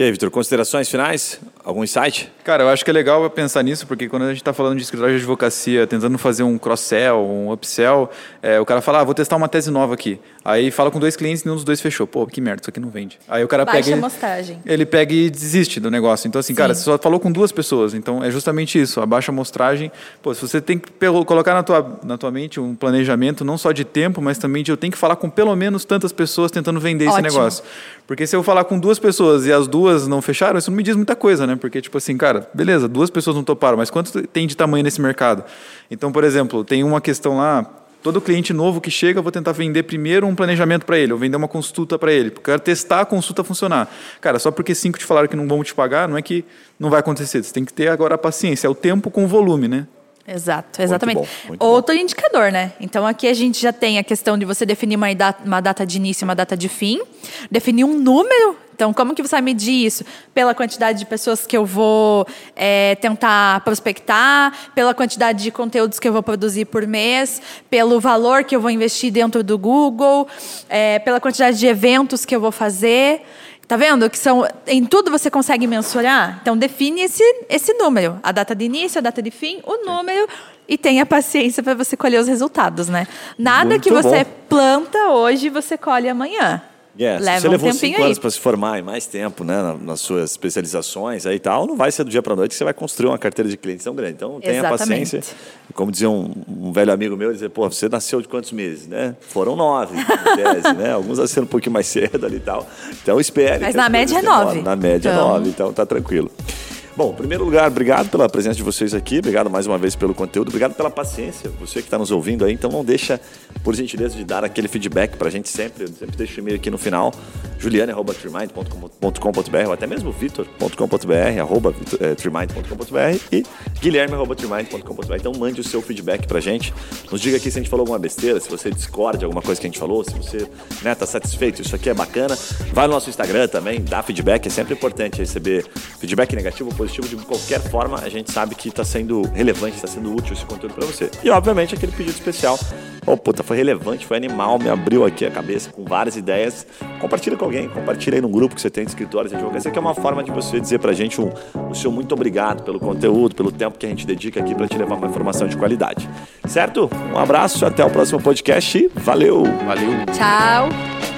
E aí, Vitor, considerações finais? Algum insight? Cara, eu acho que é legal pensar nisso, porque quando a gente está falando de escritório de advocacia, tentando fazer um cross-sell, um upsell, é, o cara fala, ah, vou testar uma tese nova aqui. Aí fala com dois clientes e nenhum dos dois fechou. Pô, que merda, isso aqui não vende. Aí o cara Baixa pega. A amostragem. Ele pega e desiste do negócio. Então, assim, Sim. cara, você só falou com duas pessoas. Então, é justamente isso. Abaixa a amostragem. Pô, se você tem que colocar na tua, na tua mente um planejamento, não só de tempo, mas também de eu tenho que falar com pelo menos tantas pessoas tentando vender Ótimo. esse negócio. Porque se eu falar com duas pessoas e as duas não fecharam, isso não me diz muita coisa, né? Porque, tipo assim, cara, beleza, duas pessoas não toparam, mas quanto tem de tamanho nesse mercado? Então, por exemplo, tem uma questão lá, todo cliente novo que chega, eu vou tentar vender primeiro um planejamento para ele, ou vender uma consulta para ele. Eu quero testar a consulta funcionar. Cara, só porque cinco te falaram que não vão te pagar, não é que não vai acontecer. Você tem que ter agora a paciência, é o tempo com o volume, né? Exato, exatamente. Muito bom, muito Outro bom. indicador, né? Então aqui a gente já tem a questão de você definir uma data, uma data de início e uma data de fim, definir um número. Então, como que você vai medir isso? Pela quantidade de pessoas que eu vou é, tentar prospectar, pela quantidade de conteúdos que eu vou produzir por mês, pelo valor que eu vou investir dentro do Google, é, pela quantidade de eventos que eu vou fazer. Tá vendo? Que são. Em tudo você consegue mensurar? Então define esse, esse número. A data de início, a data de fim, o número e tenha paciência para você colher os resultados, né? Nada Muito que você bom. planta hoje, você colhe amanhã. Yeah, Leva se você um levou cinco aí. anos para se formar e mais tempo né, na- nas suas especializações aí e tal, não vai ser do dia para noite que você vai construir uma carteira de clientes tão grande. Então tenha Exatamente. paciência. E como dizia um, um velho amigo meu, ele dizia, pô, você nasceu de quantos meses? Né? Foram nove, tese, né? Alguns nasceram um pouquinho mais cedo ali e tal. Então espere. Mas que na média é nove. Na média é Então- nove, então tá tranquilo. Bom, em primeiro lugar, obrigado pela presença de vocês aqui, obrigado mais uma vez pelo conteúdo, obrigado pela paciência, você que está nos ouvindo aí, então não deixa, por gentileza, de dar aquele feedback para a gente sempre, eu sempre deixo o e-mail aqui no final, juliane.trimind.com.br ou até mesmo vitor.com.br, arroba eh, trimind.com.br e guilherme.trimind.com.br. Então mande o seu feedback para a gente, nos diga aqui se a gente falou alguma besteira, se você discorda de alguma coisa que a gente falou, se você está satisfeito, isso aqui é bacana, vai no nosso Instagram também, dá feedback, é sempre importante receber feedback negativo positivo, de qualquer forma, a gente sabe que está sendo relevante, está sendo útil esse conteúdo para você. E, obviamente, aquele pedido especial. Oh, puta, foi relevante, foi animal, me abriu aqui a cabeça com várias ideias. Compartilha com alguém, compartilha aí no grupo que você tem de escritórios de advocacia, que é uma forma de você dizer pra gente um, o seu muito obrigado pelo conteúdo, pelo tempo que a gente dedica aqui para te levar uma informação de qualidade. Certo? Um abraço, até o próximo podcast e valeu! Valeu. Tchau.